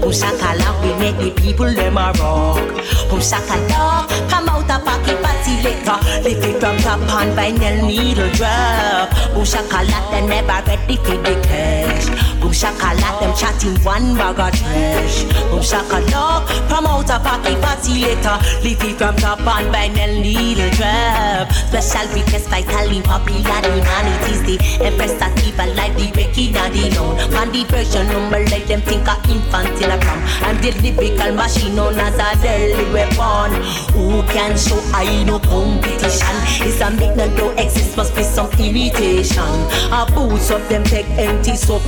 Boom shakala, we make the people them a rock. Boom shakala, come out a pocket party later. Lift it from top and vinyl needle drop. Boom shakala, they never ready for the cash. Boom shakala, them chatting one bag of trash. Boom shakala, promote a pocket party later. It from top and vinyl needle drop. Special request by telling popular humanities the Empress Sativa like the Becky Daddy known. Man the version number let them think of infantile from. I'm the typical machine known as a deadly weapon. Who can show I no competition? It's a myth that don't exist, must be some imitation. A boots of them take empty, so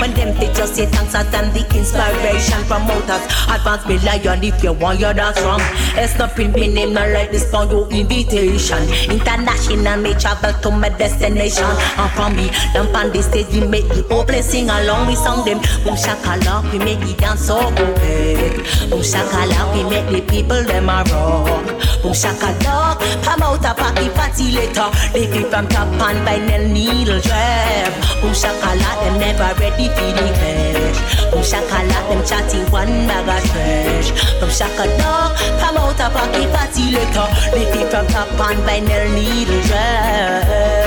When them they just say thanks and the inspiration promoters. Advance me lion if you want your dance from. It's not in me name, not like this for your invitation. International me travel to my destination. And from me, lamp on the stage, we make the whole place sing along. We song them. Boom shakala, we make the dance so good. Boom shakala, we make the people them a rock. Boom shakala, come out a party party later. It from top and vinyl needle drop. Boom shakala, them never ready for the clash. Boom shakala, them chatting one bag of trash. Boom shakala, come out a party party later. Lift it from top and vinyl needle drop.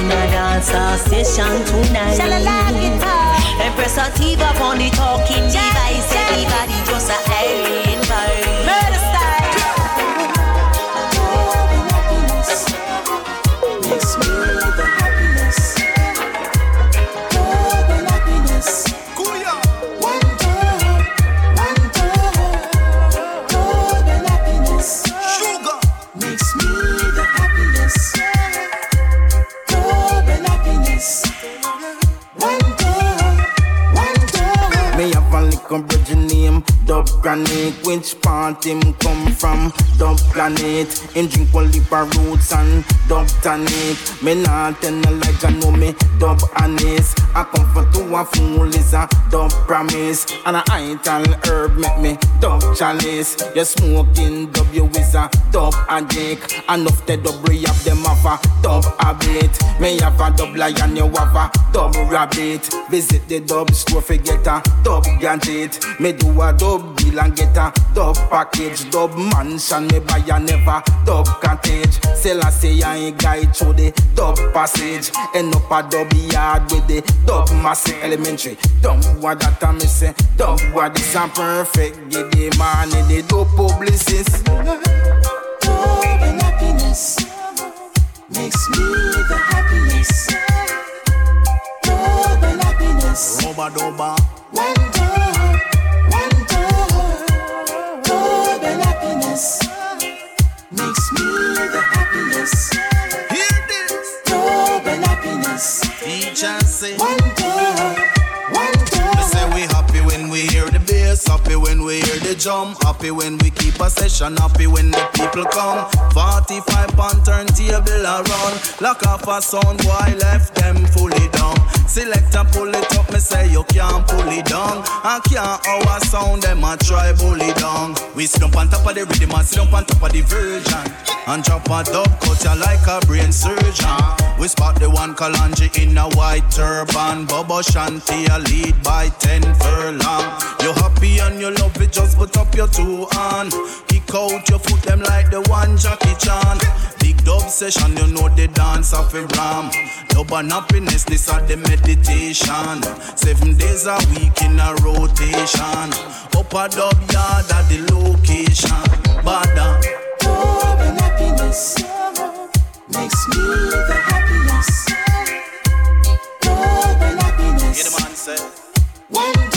In a dancer session tonight. Shalala guitar. Empress Sativa on the talking device. Everybody Dub Granite. Which part him come from? Dub Planet. Him drink one of roots and Dub Tonic. Me not tell no like I know me Dub Anise. I come for to a fool is a Dub Promise. And a ital herb make me Dub Chalice. You smoking W is a Dub Addict. Enough the double of them have a Dub Habit. Me have a Dub Lion, you have a Dub Rabbit. Visit the Dub store for get a Dub gadget. Me do a Dub deal and get a Dub package. Dub mansion, me buy a never dub cottage. Sell a say I ain't guide to the dub passage. End up a dub yard with the dub massive elementary. Dump what that I'm missing. Dump what this I'm perfect. Get the money, the dope publicist. Dub and happiness makes me the happiest. Dub and happiness. Rubber, dubber. One dub. Teacher say. One door, one door. Me say we happy when we hear the bass, happy when we hear the drum, happy when we keep a session, happy when the people come. 45 pound turntable around, lock off a sound boy left them fully down. Select and pull it up, me say you can't pull it down. I can't our sound, them a try bully down. We up on top of the rhythm and sit on top of the virgin. And drop a dub cut ya like a brain surgeon. We spot the one Kalanji in a white turban. Bobo Shanti a lead by 10 furlong. You happy and you love it, just put up your two hand. Kick out your foot them like the one Jackie Chan. Dub session, you know the dance of a ram. Dub and happiness, this are the meditation. Seven days a week in a rotation. Up a dub yard at the location. Bada. Double happiness makes me the happiest. Double happiness. Hear the man say. One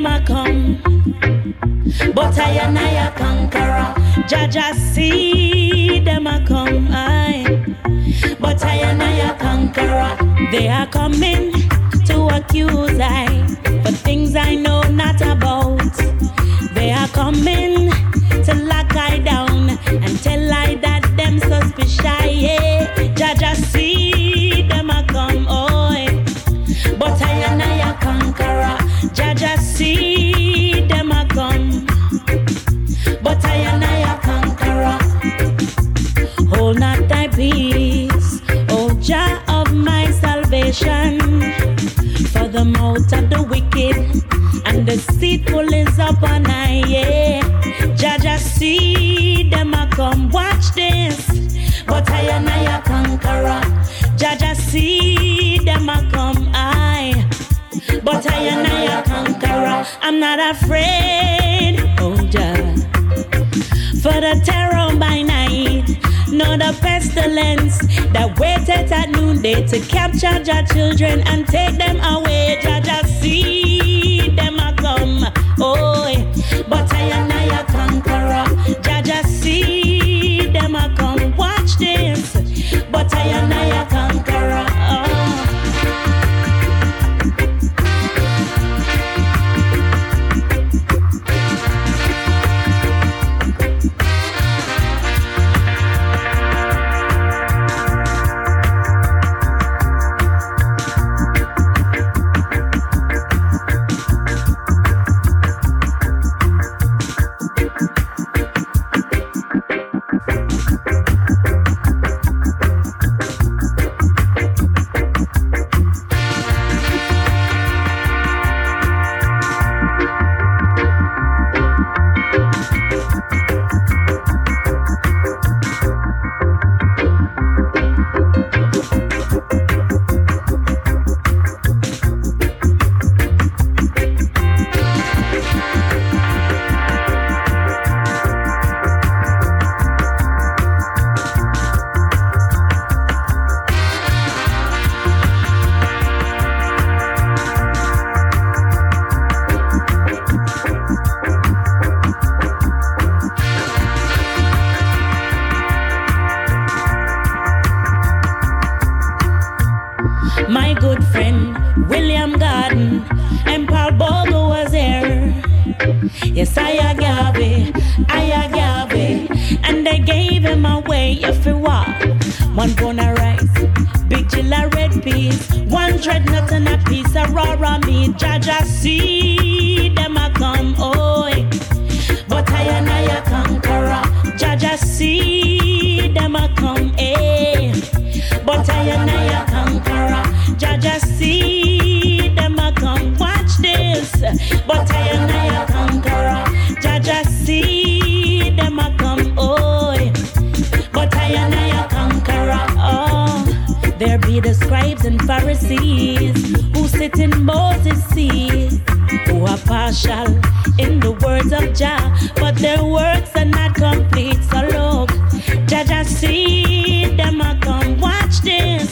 them a come, but I and I a conqueror. Jah Jah see them a come, aye, but I and I a conqueror. They are coming to accuse I deceitful is upon I. Yeah. Jah Jah see them a come. Watch this. But I and I a conqueror. Jah Jah see them a come. I. But I and I a conqueror. I'm not afraid. Oh, Jah. For the terror by night, nor the pestilence that waited at noonday to capture your children and take them away. See them a come. Oh, but I and I a conqueror. Jah Jah see them a come. Watch this. But I and I a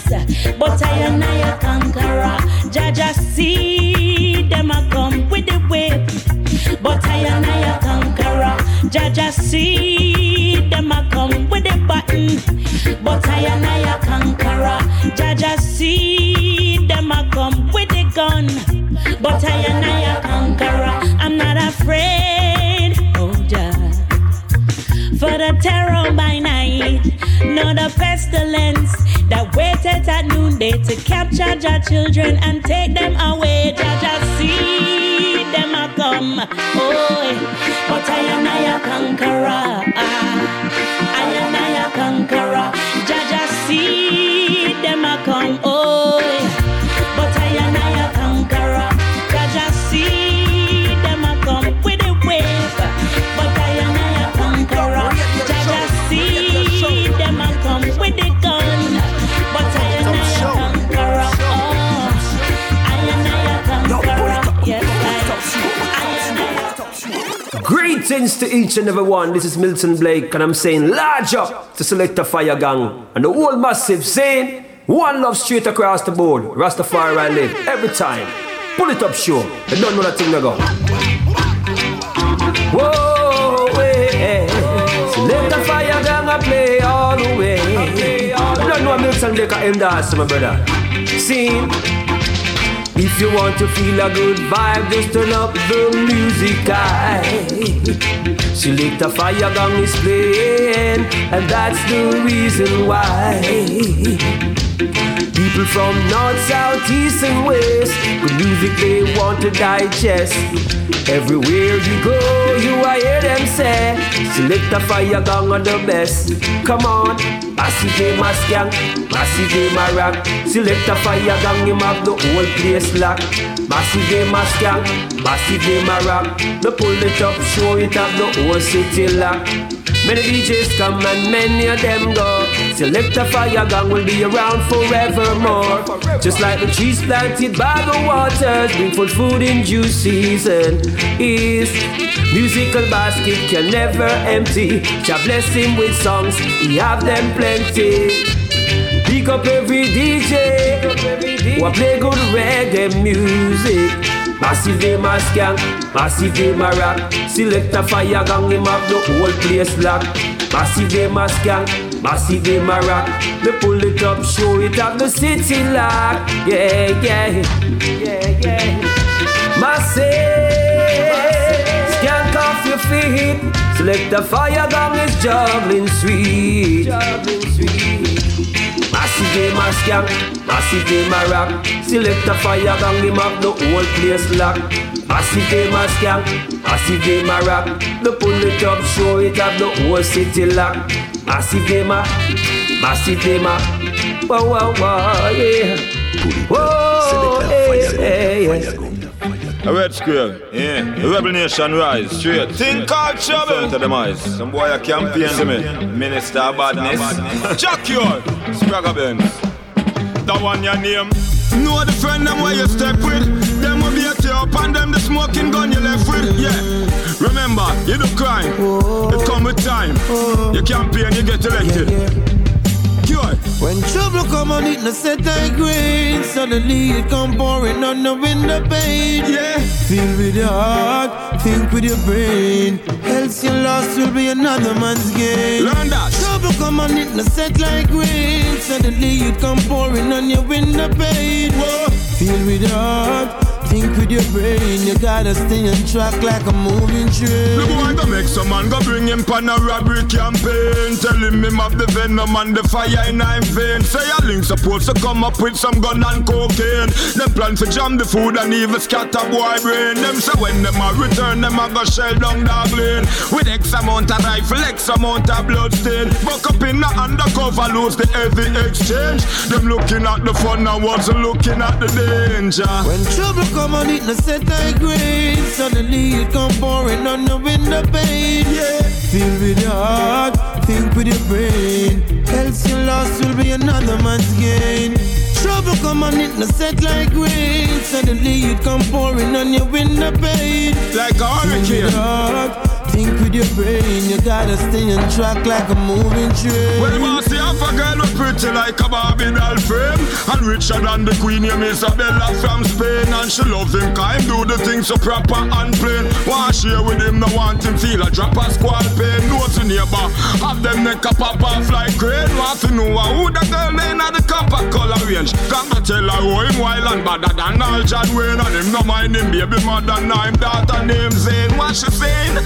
Watch but I and I a conqueror. Jah see them a come with the whip, but I and I a conqueror. Jah see them a come with the button, but I and I a conqueror. Jah see them a come with the gun, but I and I a conqueror. I'm not afraid, oh Jah, for the terror by night, nor the pestilence that waited at noonday to capture your children and take them away. Jah Jah see them a come, oh, but I and I a conqueror. Ah, I and I a conqueror. Greetings to each and every one. This is Milton Blake, and I'm saying large up to select a fire gang and the whole massive saying one love straight across the board. Rastafari I live every time. Pull it up, sure. They don't know that thing they go. Whoa, hey, select a fire gang I play all the way. You don't know Milton Blake I am dance, my brother. Scene. If you want to feel a good vibe, just turn up the music. I select a fire gang is playing, and that's the reason why. From north, south, east, and west, good music they want to digest. Everywhere you go, you I hear them say, select a fire gang are the best. Come on, massive game a skank, massive game a. Select a fire gang, him have the whole place locked. Massive game a skank, massive game a. The pull it up, show it have the whole city locked. Many DJs come and many of them go. Select a fire gang will be around forevermore. Just like the trees planted by the waters, bring forth food in due season. Is musical basket can never empty. Jah bless him with songs, he have them plenty. Pick up every DJ who play good reggae music. Massive game a skank, massive game a rock. Select a fire gang, him have the whole place locked. Massive game a skank, massive game a rock. They pull it up, show it up the city lock. Yeah, yeah, yeah, yeah. Massive, skank off your feet. Select a fire gang is juggling sweet. Juggling sweet. Massive game a skank, massive game a rock. Select a fire gang, him have the whole place locked. Massive game a skank, massive game a rock. The pull it up, show it have the whole city locked. Massive game a, massive game a. Whoa, whoa, whoa, yeah. Whoa, hey, hey, hey. A red square, yeah. The rebel nation rise, straight. Think called trouble. To them eyes. Some boy a campaign to me. Minister of badness. Jack your Spragga Benz. That one your name. Know the friend them where you step with. Them will be a tear up and them the smoking gun you left with. Yeah. Remember, you do crime. It come with time. You campaign, you get elected. When trouble come on it, no set I green. Suddenly it come pouring on the window pane. Yeah. Feel with your heart, think with your brain. Else your loss will be another man's gain. Learn that. Trouble come on it, no set like rain. Suddenly it come pouring on your window pane. Whoa. Feel with your heart, Think with your brain, you gotta stay on track like a moving train. The boy go make some man go bring him pan a robbery campaign. Tell him him have the venom and the fire in nine vein. Say a link supposed to come up with some gun and cocaine. Them plan to jam the food and even scatter boy brain. Them say when them a return, them a go shell down Dublin. With X amount of rifle, X amount of blood stain. Buck up in the undercover, lose the heavy exchange. Them looking at the fun and wasn't looking at the danger. When trouble come on set like rain. Suddenly it come pouring on the window pane. Yeah. Feel with your heart, think with your brain. Else your loss will be another man's gain. Trouble come on it, no set like rain. Suddenly it come pouring on your window pane. Like a hurricane. Think with your brain, you gotta stay on track like a moving train. Well, you see half a girl with pretty like a Barbie doll frame And richer than the queen, name Isabella from Spain And she love him kind, do the things so proper and plain. Want share with him, no want him feel a drop of squall pain. Notes in neighbor, have them neck a pop off like crane. Want to know who the girl at the copper color range? To tell her who him wild and badder than all John Wayne? And him no mind him baby mother, now him daughter name Zane What she saying?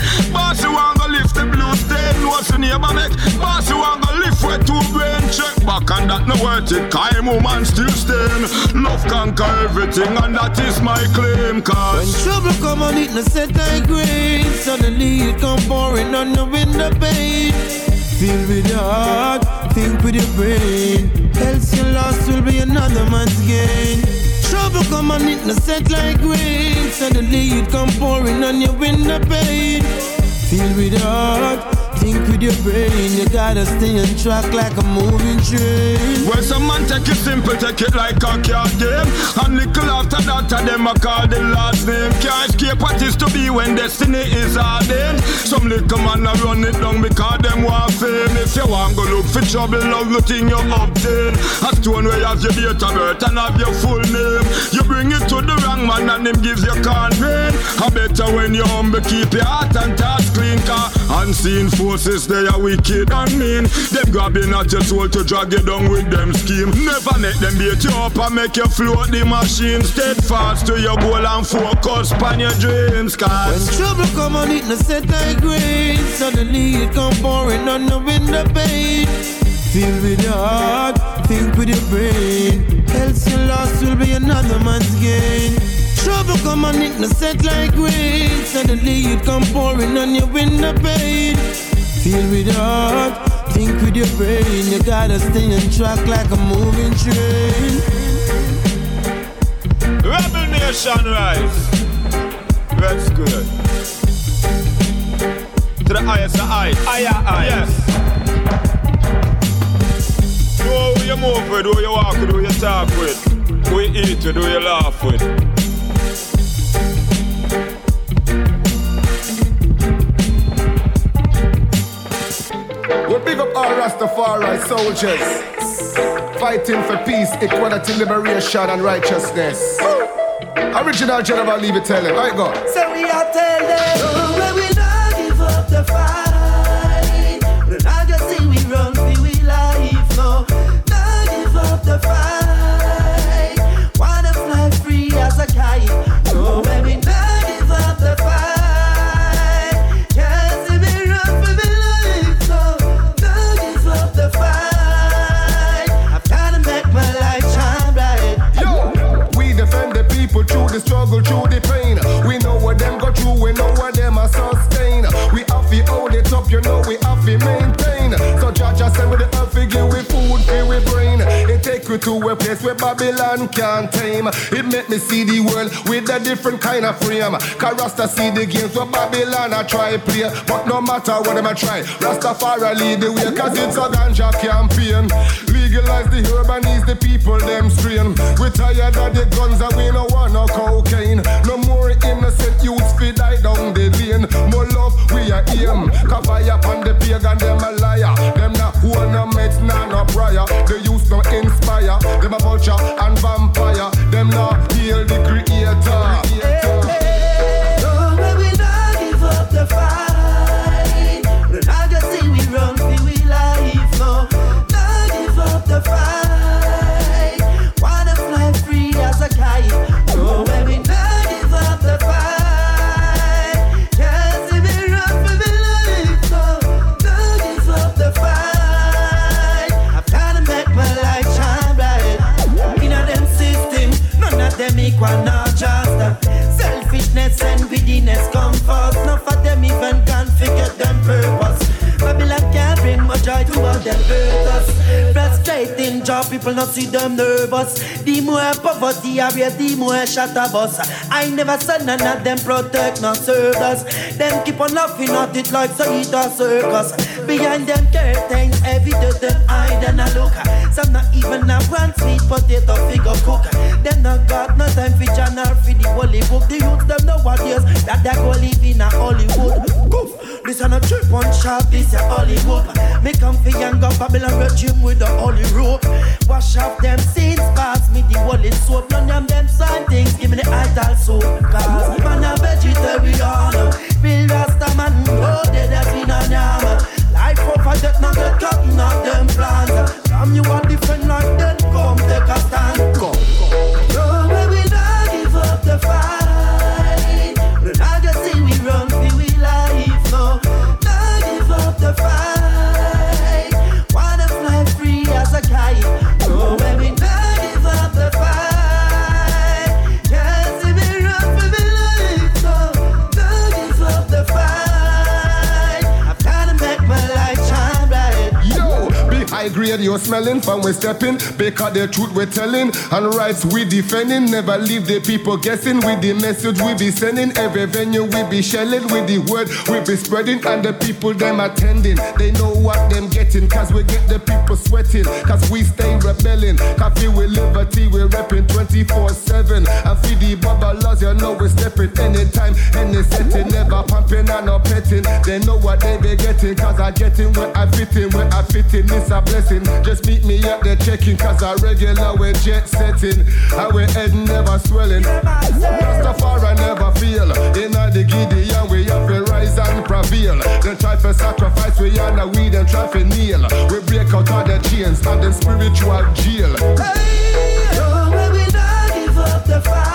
Boss, you want go lift the blue stain What's the neighbor make? Boss, you want go lift with two brain Check back and that no worth it Cause woman still stain Love conquer everything and that is my claim When trouble come on it, no set like rain. Suddenly it come pouring on the window pane. Feel with your heart, think with your brain. Else your loss will be another man's gain. Trouble come on it, no set like rain. Suddenly it come pouring on your window pane. Feel with heart, think with your brain. You gotta stay on track like a moving train. Well, some man take it simple, take it like a card game. And little after that, of them I call the last name. Can't escape what is to be when destiny is ordained. Some little man a run it down because them want fame. If you want go look for trouble, love the thing you obtain. A stone where you have your date of birth and have your full name. You bring it to the wrong man and him gives you corn rain. I better when you humble, keep your heart and thoughts clean. Cause unseen forces, they are wicked and mean. Them grabbing at your soul to drag you down with them scheme. Never let them beat you up and make you float the machine. Steadfast to your goal and focus on your dreams. When Cause trouble come on it, no set like rain. Suddenly it come pouring on the window pane. Feel with your heart, think with your brain. Else your loss will be another man's gain. Trouble come on it, no set like rain. Suddenly it come pouring on your window pane. Feel with your heart, think with your brain. You gotta stay on track like a moving train. Rebel Nation rise. That's good. To the highest of heights. Higher heights. Yes. Know who you move with, who you walk with, who you talk with, who you eat with, who you laugh with. We big up all Rastafari soldiers, fighting for peace, equality, liberation, and righteousness. Original General, leave it go. We are telling when we not give up the fight. Run we life, no. Not give up the fight. To a place where Babylon can't tame. It make me see the world with a different kind of frame. Cause Rasta see the games where Babylon I try play. But no matter what them I try, Rastafari lead the way, cause it's a ganja campaign. Legalize the herb and ease the people them strain. We tired of the guns and we no want no cocaine. No more innocent youths fi die down the lane. More love we are aim. Cover up on the pagan them a liar. Them not hold no meds, nah no prior. Vulture and vampire. Them hurt us. Frustrating job, people not see them nervous. The more poverty I raise, the more shatter bus. I never saw none of them protect no serve us. Them keep on laughing at it like so it a circus. Behind them curtains, every day them hide and a look. Some not even have one sweet potato figure cook. Them not got no time for journal for the holy book. The youth them nowadays that they go live in a Hollywood. Goof. Listen a trip on sharp, this a Hollywood. Me come for younger Babylon regime with the holy rope. Wash off them sins, pass me the holy soap. None of them sign things, give me the idol soap. Cause man a vegetarian, real rasta man, no they that in a yam. Life over death, not get cutting off them plans. From you are different like them, come take a stand. Grade, you smelling from we're stepping. Because the truth we're telling and rights we defending. Never leave the people guessing with the message we be sending. Every venue we be shelling with the word we be spreading. And the people them attending, they know what them getting. Cause we get the people sweating. Cause we stay rebelling. Coffee with liberty, we repping 24 7. And feed the bubblers, you know we stepping anytime, any setting. Never pumping and no petting. They know what they be getting. Cause I getting where I fit in, where I fit in. It's a blessing. Just meet me up there checking. Cause I regular we jet setting. And we head never swelling. Rastafari never feel. In the Gideon, we have to rise and prevail. Then try for sacrifice, we and the we then try to kneel. We break out all the chains and the spiritual jail. No, we will not give up the fight.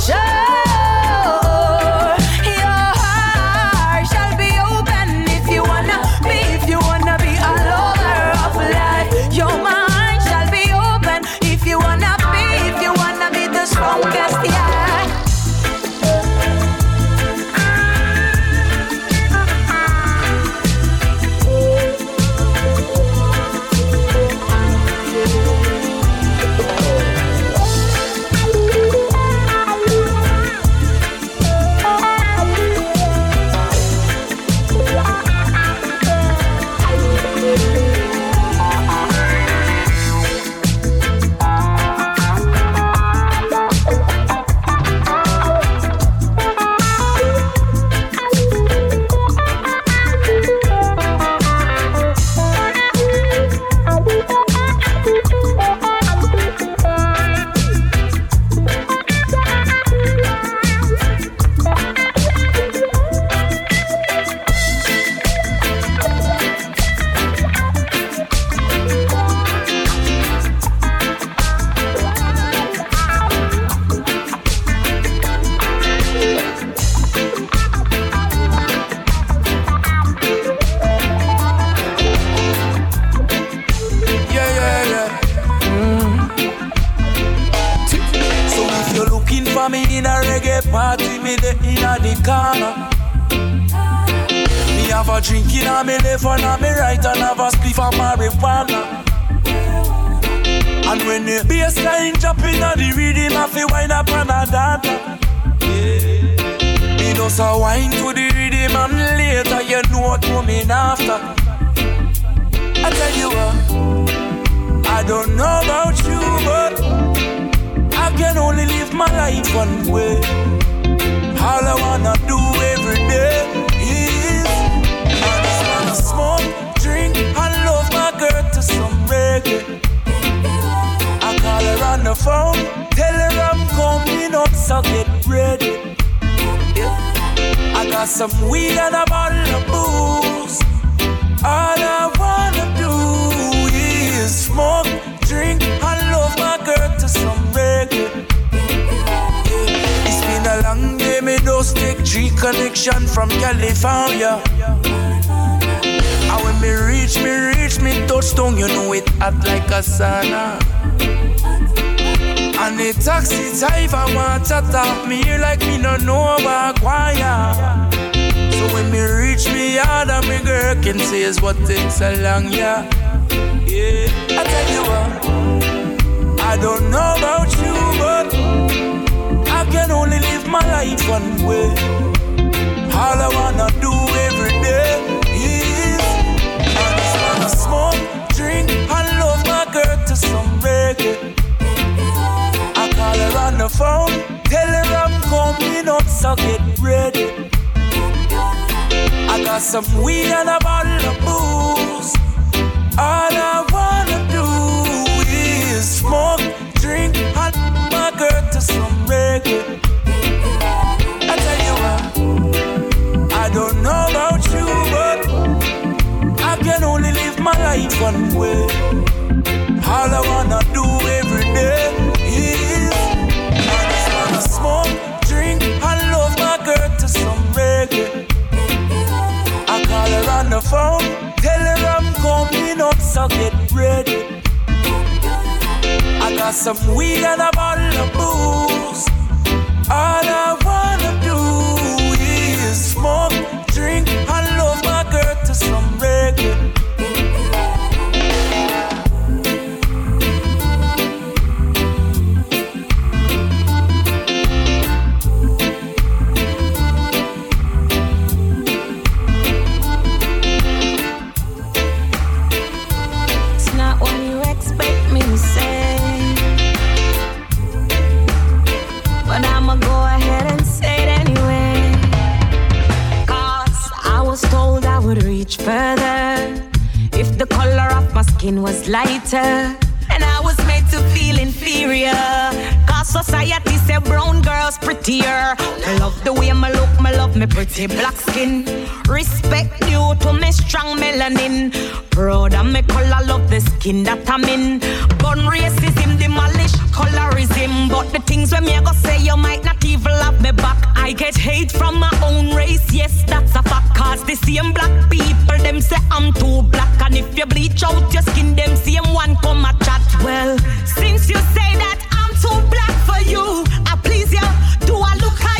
Show! coming after. I tell you what, I don't know about you, but I can only live my life one way. All I wanna do every day is I just wanna smoke, drink, and love my girl to some reggae. I call her on the phone, tell her I'm coming up, so get ready. I got some weed and a bottle of booze. All I wanna do is smoke, drink, and love my girl to some reggae. It's been a long day, me those take three connection from California. And when me reach, me reach, me touchdown, you know it act like a sauna. And the taxi driver want to talk me here like me no know about choir. So when me reach me yard and me girl can say is what takes a long yeah. Yeah, I tell you what, I don't know about you, but I can only live my life one way. All I wanna do every day is I just wanna smoke, drink, and love my girl to some reggae. I call her on the phone, tell her I'm coming up, so get ready. I got some weed and a bottle of booze. All I wanna do is smoke, drink, hot my girl to some reggae. I tell you what, I don't know about you, but I can only live my life one way. ready. I got some weed and a bottle of booze. All I wanna do lighter. And I was made to feel inferior. Cause society said brown girls prettier. I love the way my look, my love me pretty black skin. Respect due to me strong melanin. Proud of me color, love the skin that I'm in. Gun racism, demolish colorism. But the things when me go say, you might not even love me back. I get hate from my own race, yes, that's a fact. Cause the same black people, them say I'm too black. And if you bleach out your skin, them same one come a chat. Well, since you say that I'm too black for you, I please you. Do I look how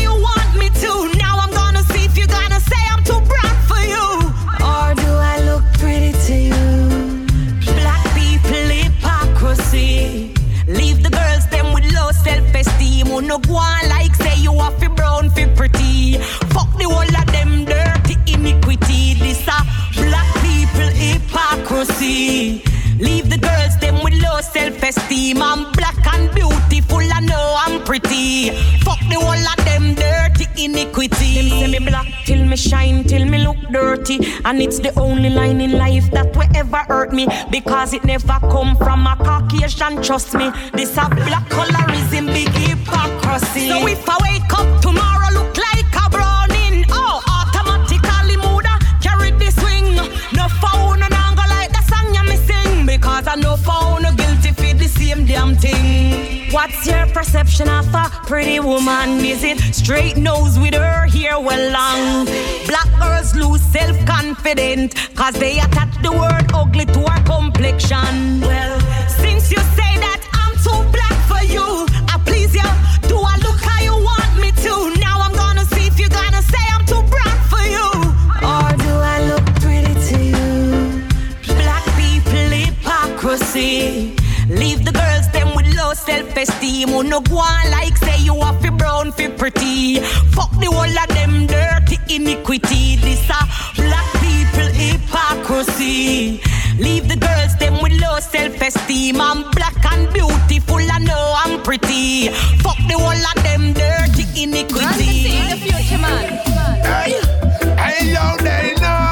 self-esteem. Who no go on like say you are fi brown fi pretty. Fuck the whole of them dirty iniquity. This a black people hypocrisy. Leave the girls them with low self-esteem. I'm black and beautiful. I know I'm pretty. Fuck the whole of iniquity. Them say me black till me shine, till me look dirty. And it's the only line in life that will ever hurt me. Because it never come from a Caucasian, trust me. This a black colorism, big hypocrisy. So if I wake up tomorrow, look like a browning. Oh, automatically mood carry the swing. No phone and go like the song you me sing. Because I know phone no guilty for the same damn thing. What's your perception of a pretty woman? Is it straight nose with her hair well long? Black girls lose self-confidence Cause they attach the word ugly to her complexion. Well, since you say that self-esteem. Who no go on like say you are fi brown fi pretty. Fuck the whole of them dirty iniquity. This a black people hypocrisy. Leave the girls them with low self-esteem. I'm black and beautiful. I know I'm pretty. Fuck the whole of them dirty iniquity. the future man. Hey, hey, yo, they know.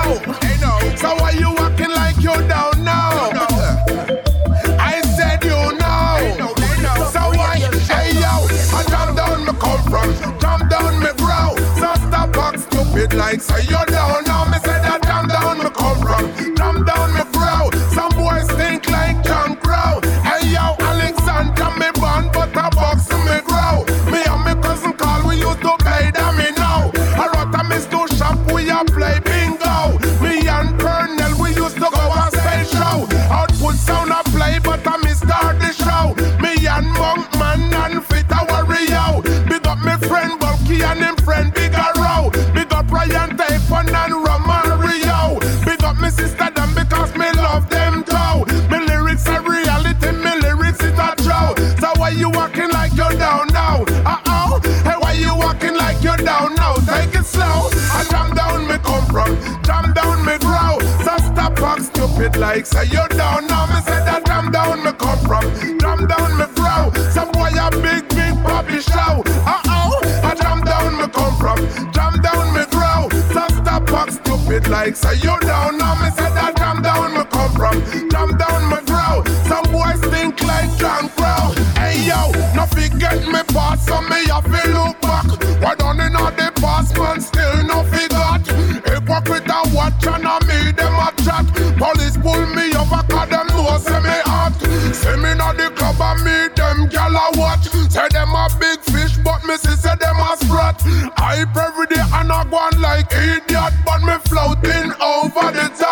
Stupid like say you don't stupid like say you're down now. Me say that jam down me come from, jam down me grow. Some boy a big big puppy show. Uh oh. I jam down me come from, jam down me grow. So stop act stupid like say you're down now. Me say that jam down me come from,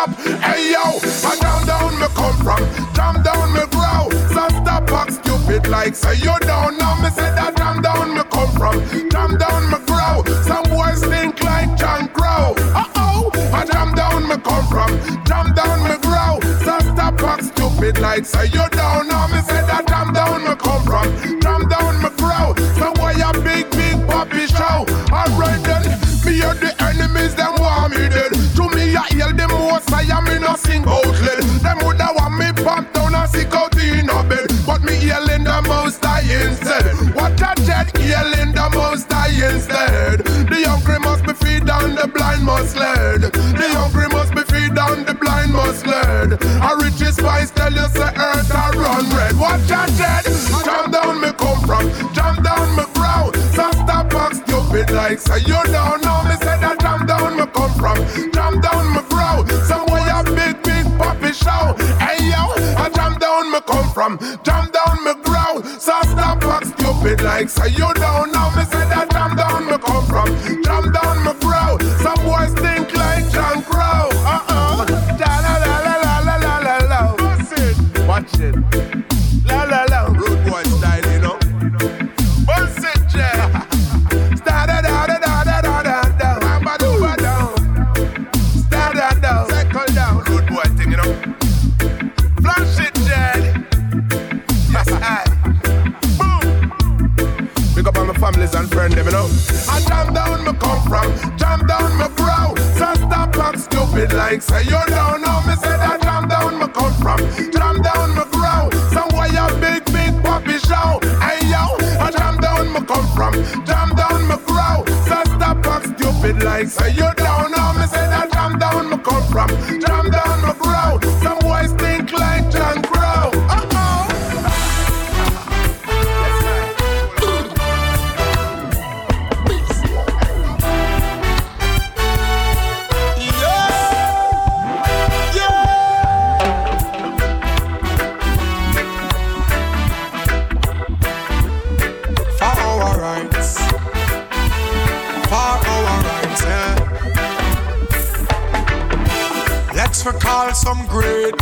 Hey yo, I down down me come from, jam down me grow. So stop act stupid like say you don't know Me say that jam down me come from, jam down me grow. Some boys think like John Crow. Uh oh, I jam down me come from, jam down me grow. So stop act stupid like say you must learn. The hungry must be fed and the blind must learn. A richest spice tell you say earth a run red. Watch your dead. Jump down me come from. Jump down me ground. stop up stupid like say you don't know me. Say that jump down me come from. Jump down me ground. Somewhere a big big puppy show. Hey yo, I jump down me come from. Jump down me ground. stop up stupid like say you don't know.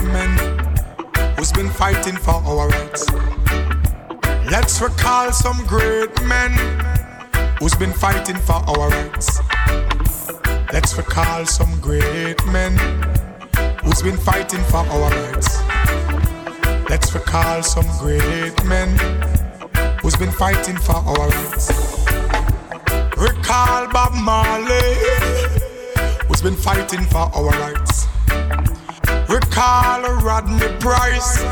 Men who's been fighting for our rights. Let's recall some great men who's been fighting for our rights. Let's recall some great men who's been fighting for our rights. Let's recall some great men who's been fighting for our rights. Recall Bob Marley, who's been fighting for our rights. Recall Rodney Price,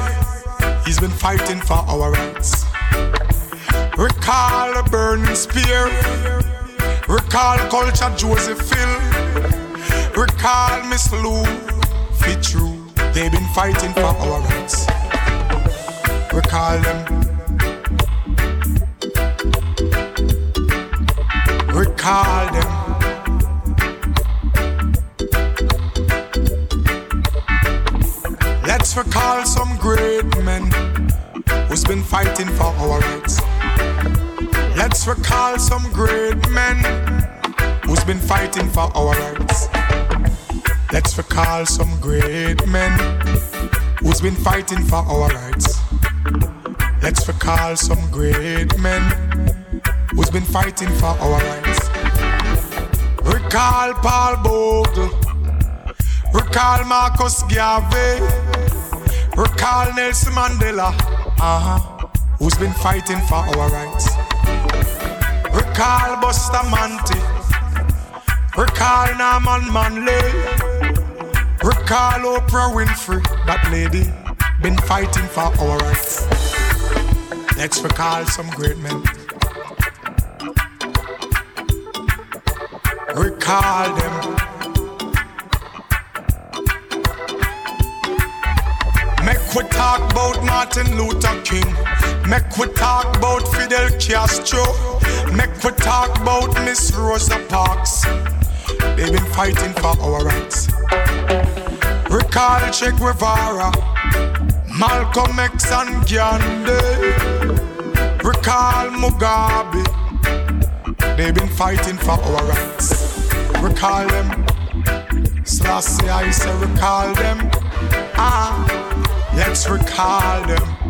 he's been fighting for our rights. Recall Burning Spear, recall Culture Joseph Hill, recall Miss Lou Fitzroy, they've been fighting for our rights. Recall them. recall them. Let's recall some great men who's been fighting for our rights. Let's recall some great men who's been fighting for our rights. Let's recall some great men who's been fighting for our rights. Let's recall some great men who's been fighting for our rights. Recall Paul Bogle, recall Marcus Garvey, recall Nelson Mandela, uh-huh, who's been fighting for our rights. Recall Bustamante, recall Norman Manley, recall Oprah Winfrey, that lady, been fighting for our rights. Let's recall some great men. recall them. We talk about Martin Luther King. Make we talk about Fidel Castro. Make we talk about Miss Rosa Parks. They've been fighting for our rights. Recall Che Guevara, Malcolm X and Gandhi. Recall Mugabe. They've been fighting for our rights. Recall them. Selassie, I say recall them. Ah, let's recall them.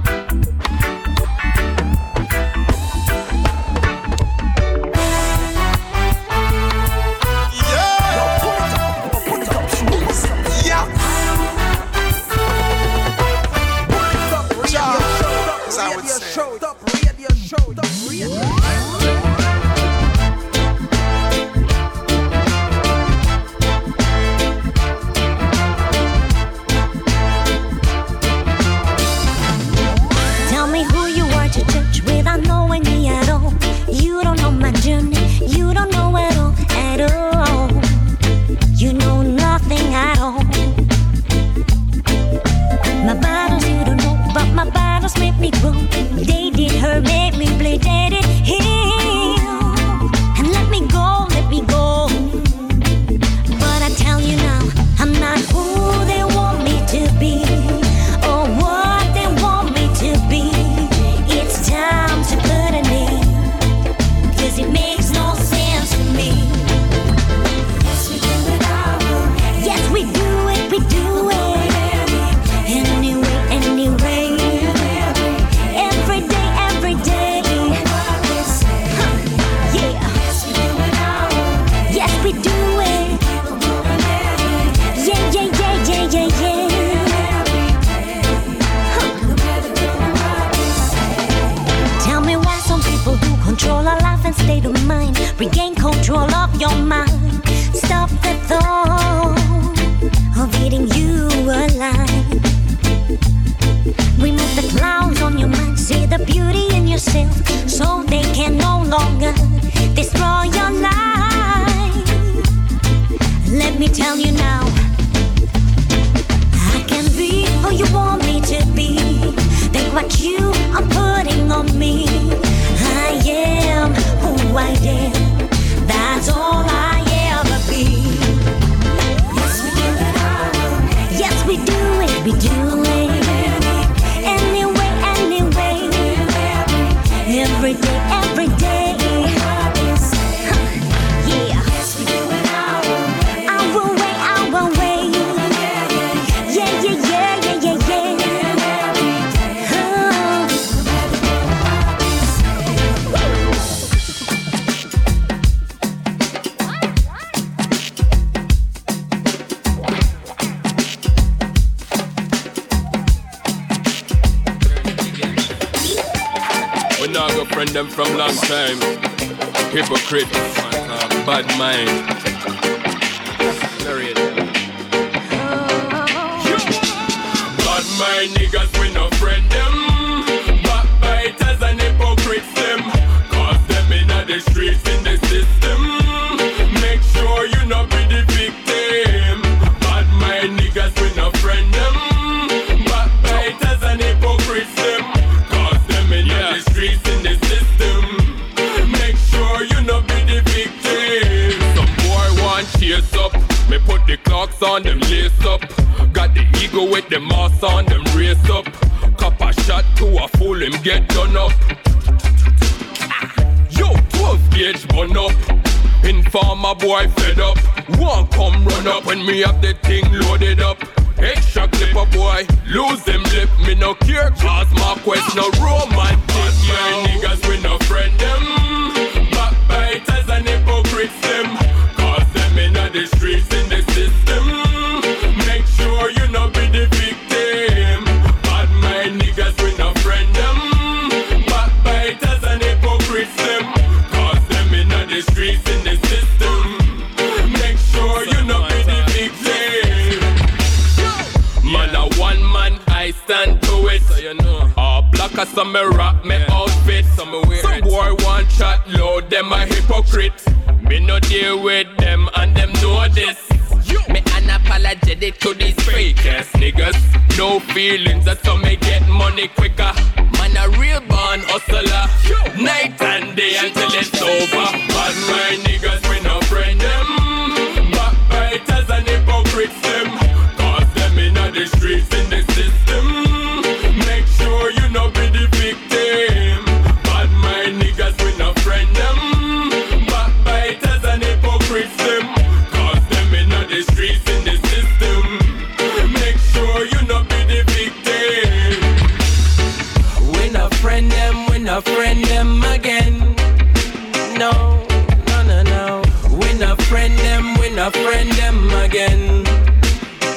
not friend them again.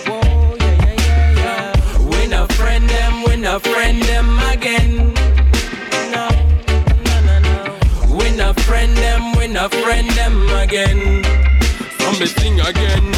Whoa, yeah, yeah, yeah, yeah. We not friend them, we not friend them again. No, no, no, no. We not friend them, we not friend them again. From the thing again.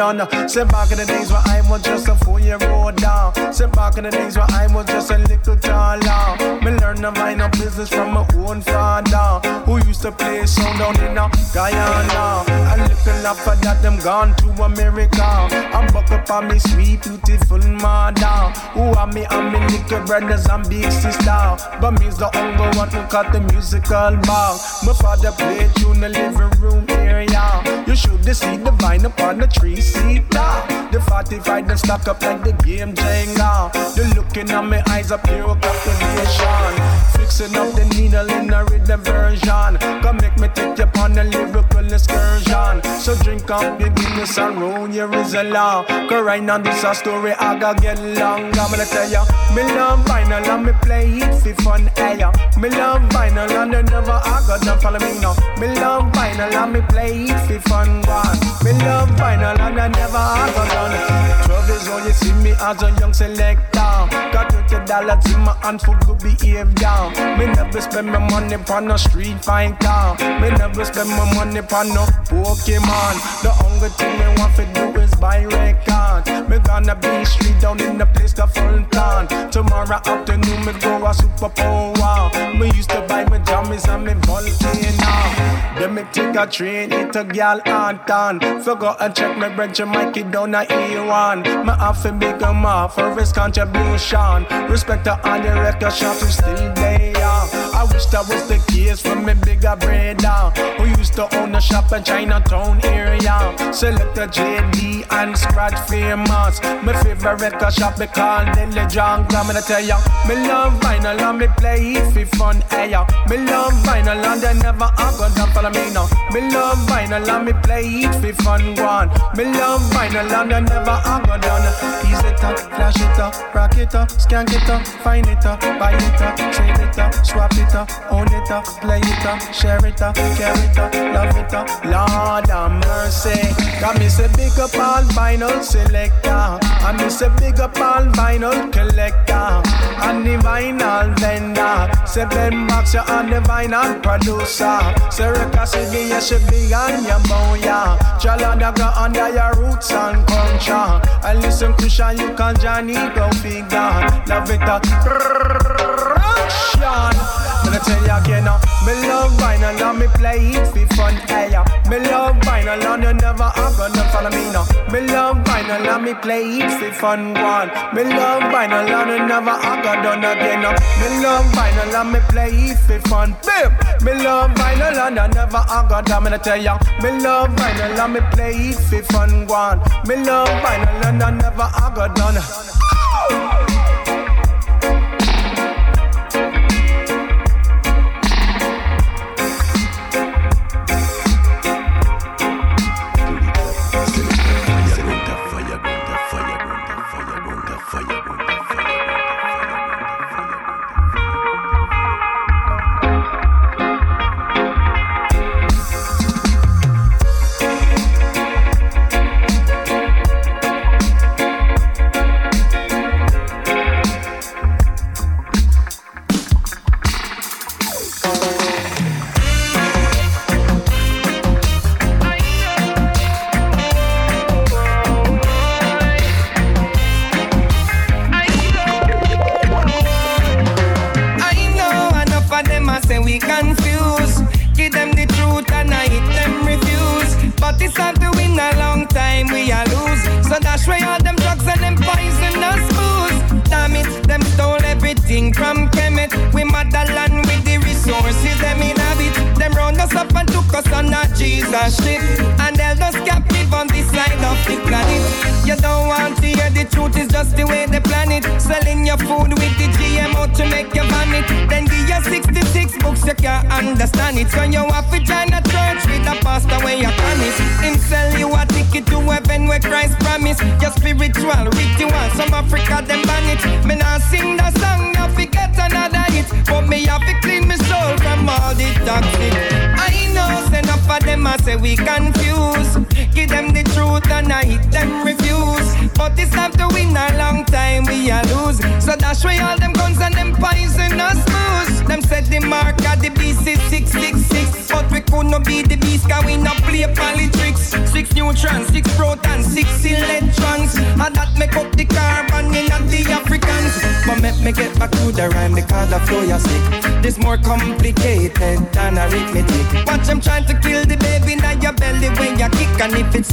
Gonna. Say back in the days where I was just a four-year-old down. Say back in the days where I was just a little taller. Me learn the vinyl business from my own father, who used to play sound down in a Guyana. A little after that, them gone to America. I'm buck up on me sweet, beautiful mother. Who are me and me little brothers and big sister. But me's the only one who cut the musical ball. My father played tune in the living room area. You should see the vine upon the tree seater. The 45 them stuck up like the game Jenga. The looking at my eyes up pure captivation. Fixing up the needle in a rhythm version. Come make me take you on a lyrical excursion. So drink up your Guinness and roll your Rizla. Cause right now this a story I gotta get long. I'm gonna tell ya, me love vinyl and me play it for fun. Eh, hey, me love vinyl and you never I got to follow me now. Me love vinyl and me play it for fun. One. Me love vinyl and I never I got done. Twelve years old, you see me as a young selector. Got twenty dollars in my hand for good behavior. Me never spend my money on no street fighter. Me never spend my money on no Pokemon. The only thing me want to do is buy record. Me gonna be street down in the place called Fulton. Tomorrow afternoon me go a super power. Me used to buy my jammies and me volcano. Then me take a train into Gal Anton. Forgot and check my bread Mikey down a E1. Me have to big him up for his contribution. Respect to all the record shops who still there. I wish that was the case for me bigger brother who used to own a shop in Chinatown area. Select a JD and scratch famous. My favorite record shop me call Dilly John. I'm gonna tell ya, me love vinyl and me play it for fun. Hey ya, me love vinyl and they never are gonna follow me now. Me love vinyl and me play it for fun. One, me love vinyl and they never are gonna done. Up, rock it up, skank it up, find it up, buy it up, trade it up, swap it up, own it up, play it up, share it up, carry it up, love it up. Lord have mercy. Got me say big up all vinyl selector. I me say big up all vinyl collector. And the vinyl vendor. Say Ben Box you on the vinyl producer. Say Reka City you should be on your moya. Chalanda go under your roots and culture. And listen Christian you can Johnny go figure. Love it up. Gonna tell you again now, me love vinyl and uh, me play it for fun. Hey, yeah. me love vinyl and you never are gonna follow me now. Me love vinyl and me play it for fun. One, me love vinyl and you never are gonna done again now. Me love vinyl and me play it for fun. Bim, me love vinyl and I never are gonna. Tell ya, me love vinyl and me play it for fun. One, me love vinyl and I never are gonna done. I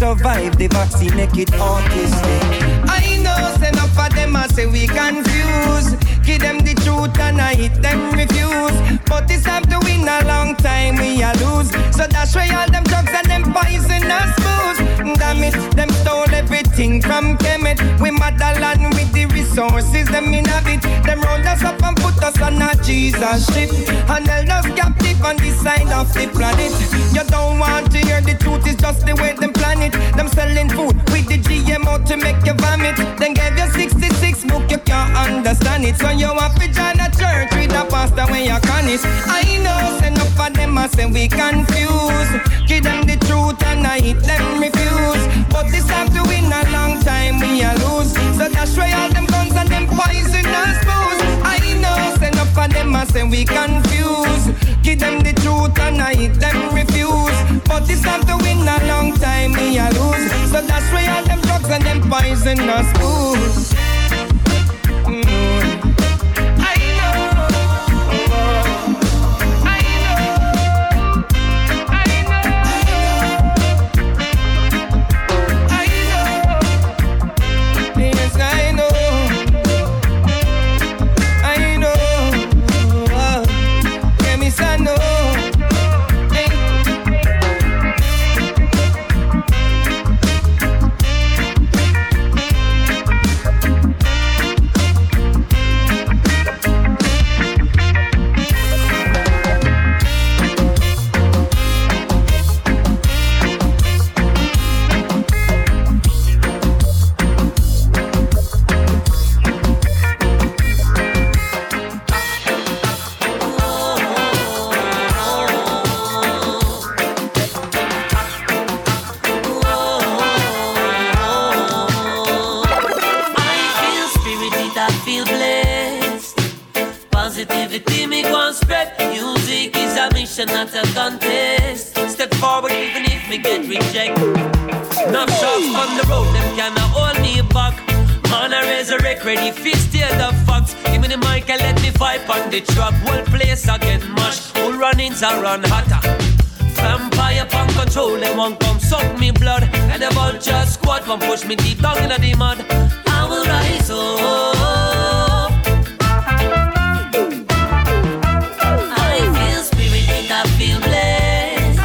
survive, the vaccine make it autistic. I know, enough of them, I say we confuse. Give them the truth and I hit them refuse. But it's time to win a long time, we a lose. So that's why all them drugs and them poisonous booze. Damn it, them everything from Kemet. We motherland with the resources, them inhabit. Them roll us up and put us on a Jesus ship. And held us captive on the side of the planet. You don't want to hear the truth, it's just the way them plan it. Them selling food with the GMO to make you vomit. Then gave you 66 book, you can't understand it. So you have to a with when you're honest. I know, say enough of them, I say we confuse. Give them the truth and I hit them refuse. But this time to win a long time, we a lose. So that's why all them guns and them poisonous booze. I know, say enough of them, I say we confuse. Give them the truth and I hit them refuse. But this time to win a long time, we a lose. So that's why all them drugs and them poisonous booze. Run-ins I run hotter. Vampire punk control, they won't come suck me blood. And the vulture squad won't push me deep down in the mud. I will rise up. I feel spirited, I feel blessed.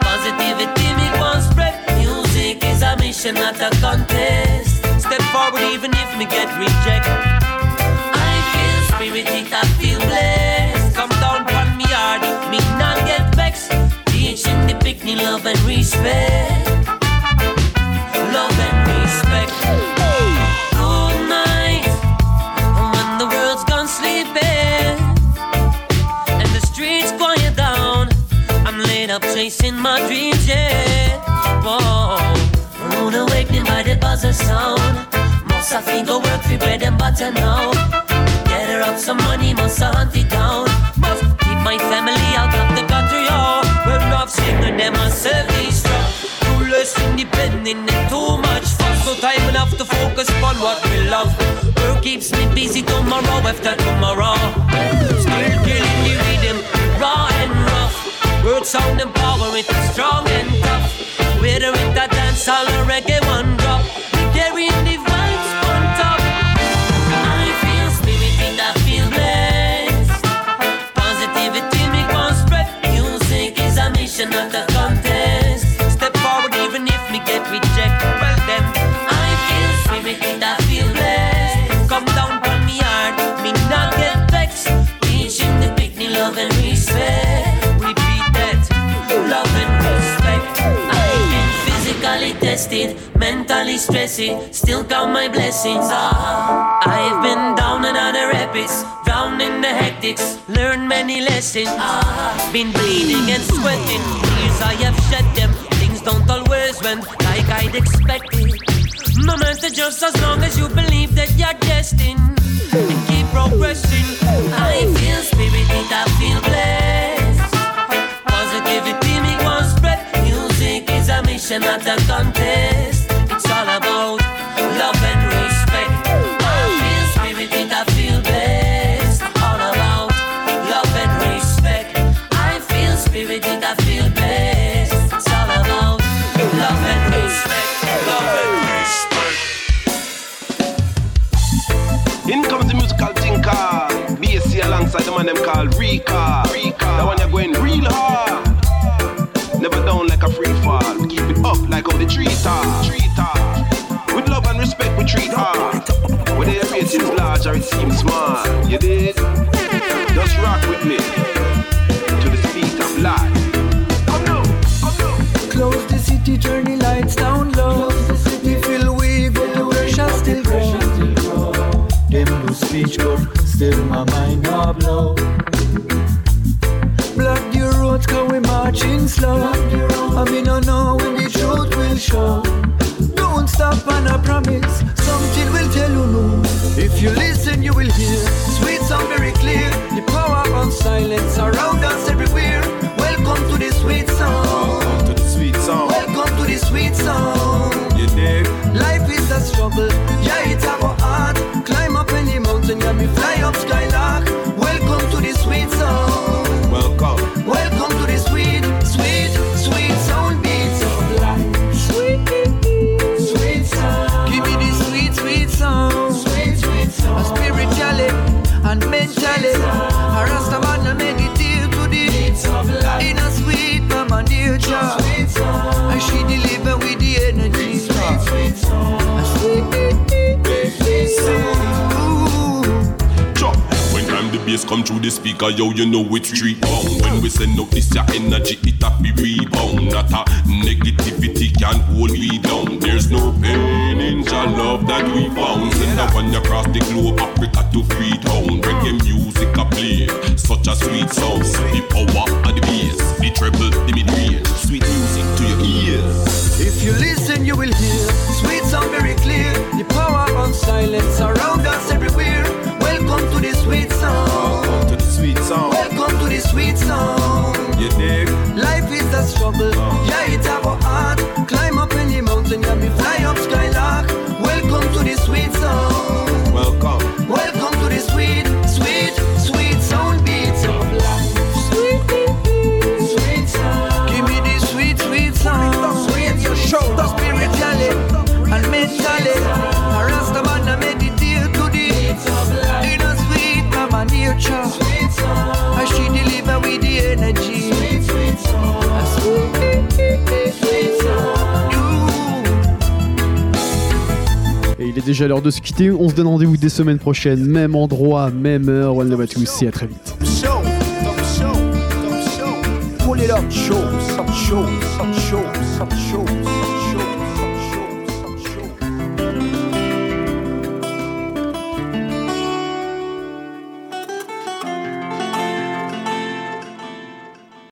Positivity me and spread. Music is a mission, not a contest. Step forward even if me get rejected. My dreams, yeah. Oh, Whoa. Rude awakening by the buzzer sound. Must have to go work for bread and butter now. Gather up some money, must have hunt it down. Must keep my family out of the gutter, yo. Oh. Well, love singer, them a self-destruct. Too less independent and too much fuss. No time enough to focus on what we love. Work keeps me busy tomorrow after tomorrow. Word sound and power, it is strong and tough. Whether it a dance or a reggae one rested, mentally stressing, still count my blessings. Ah, I've been down and out rapids, drowned in the hectics, learned many lessons. Ah, been bleeding and sweating, tears I have shed them. Things don't always went like I'd expected. No matter just as long as you believe that you're destined and keep progressing. I feel spirited, I feel blessed. Is not a contest. It's all about love and respect. I feel spirited, I feel blessed. All about love and respect. I feel spirited, I feel blessed. It's all about love and respect. Love and respect. In comes the musical thinker. BSC alongside the man them called Rika. Rika. The one you're going real hard. Up like how the tree top. Tree top. With love and respect we treat hard. Whether your ratings large or it seems small. You did? Just rock with me. To the speed of life. Come now. Come now. Close the city, turn the lights down low. We feel weak, but the pressure still grow. Them no speech, but still my mind not blow. Roads, cause we marching slow. I mean, I know when the truth will show. Don't stop and I promise, something will tell you no. If you listen, you will hear. Sweet sound very clear. The power of silence around us everywhere. Welcome to the sweet sound. To the sweet song. Welcome to the sweet sound. You dig? Life is a struggle, yeah, it's our art. Climb up any mountain, yeah, me fly up skylark. Mentally, a rasta man I meditate to the in a sweet mama nature. And she deliver with the energy. Sweet, When time the bass come through the speaker, yo, you know it's street bound. When we send out this your energy, it a be rebound. Not a negativity can hold we down. There's no pain in your love that we found. Send a one across the globe, Africa to Freetown. Reggae music a play, such a sweet sound. The power of the bass, the treble, the mid range. Sweet music to your ears. If you listen, you will hear sweet sound very clear. The power of silence struggle, yeah, it's our art. Climb up any mountain, yeah, me fly up skylark. Welcome to the sweet sound. Déjà l'heure de se quitter. On se donne rendez-vous des semaines prochaines, même endroit, même heure. One love à tous et à très vite.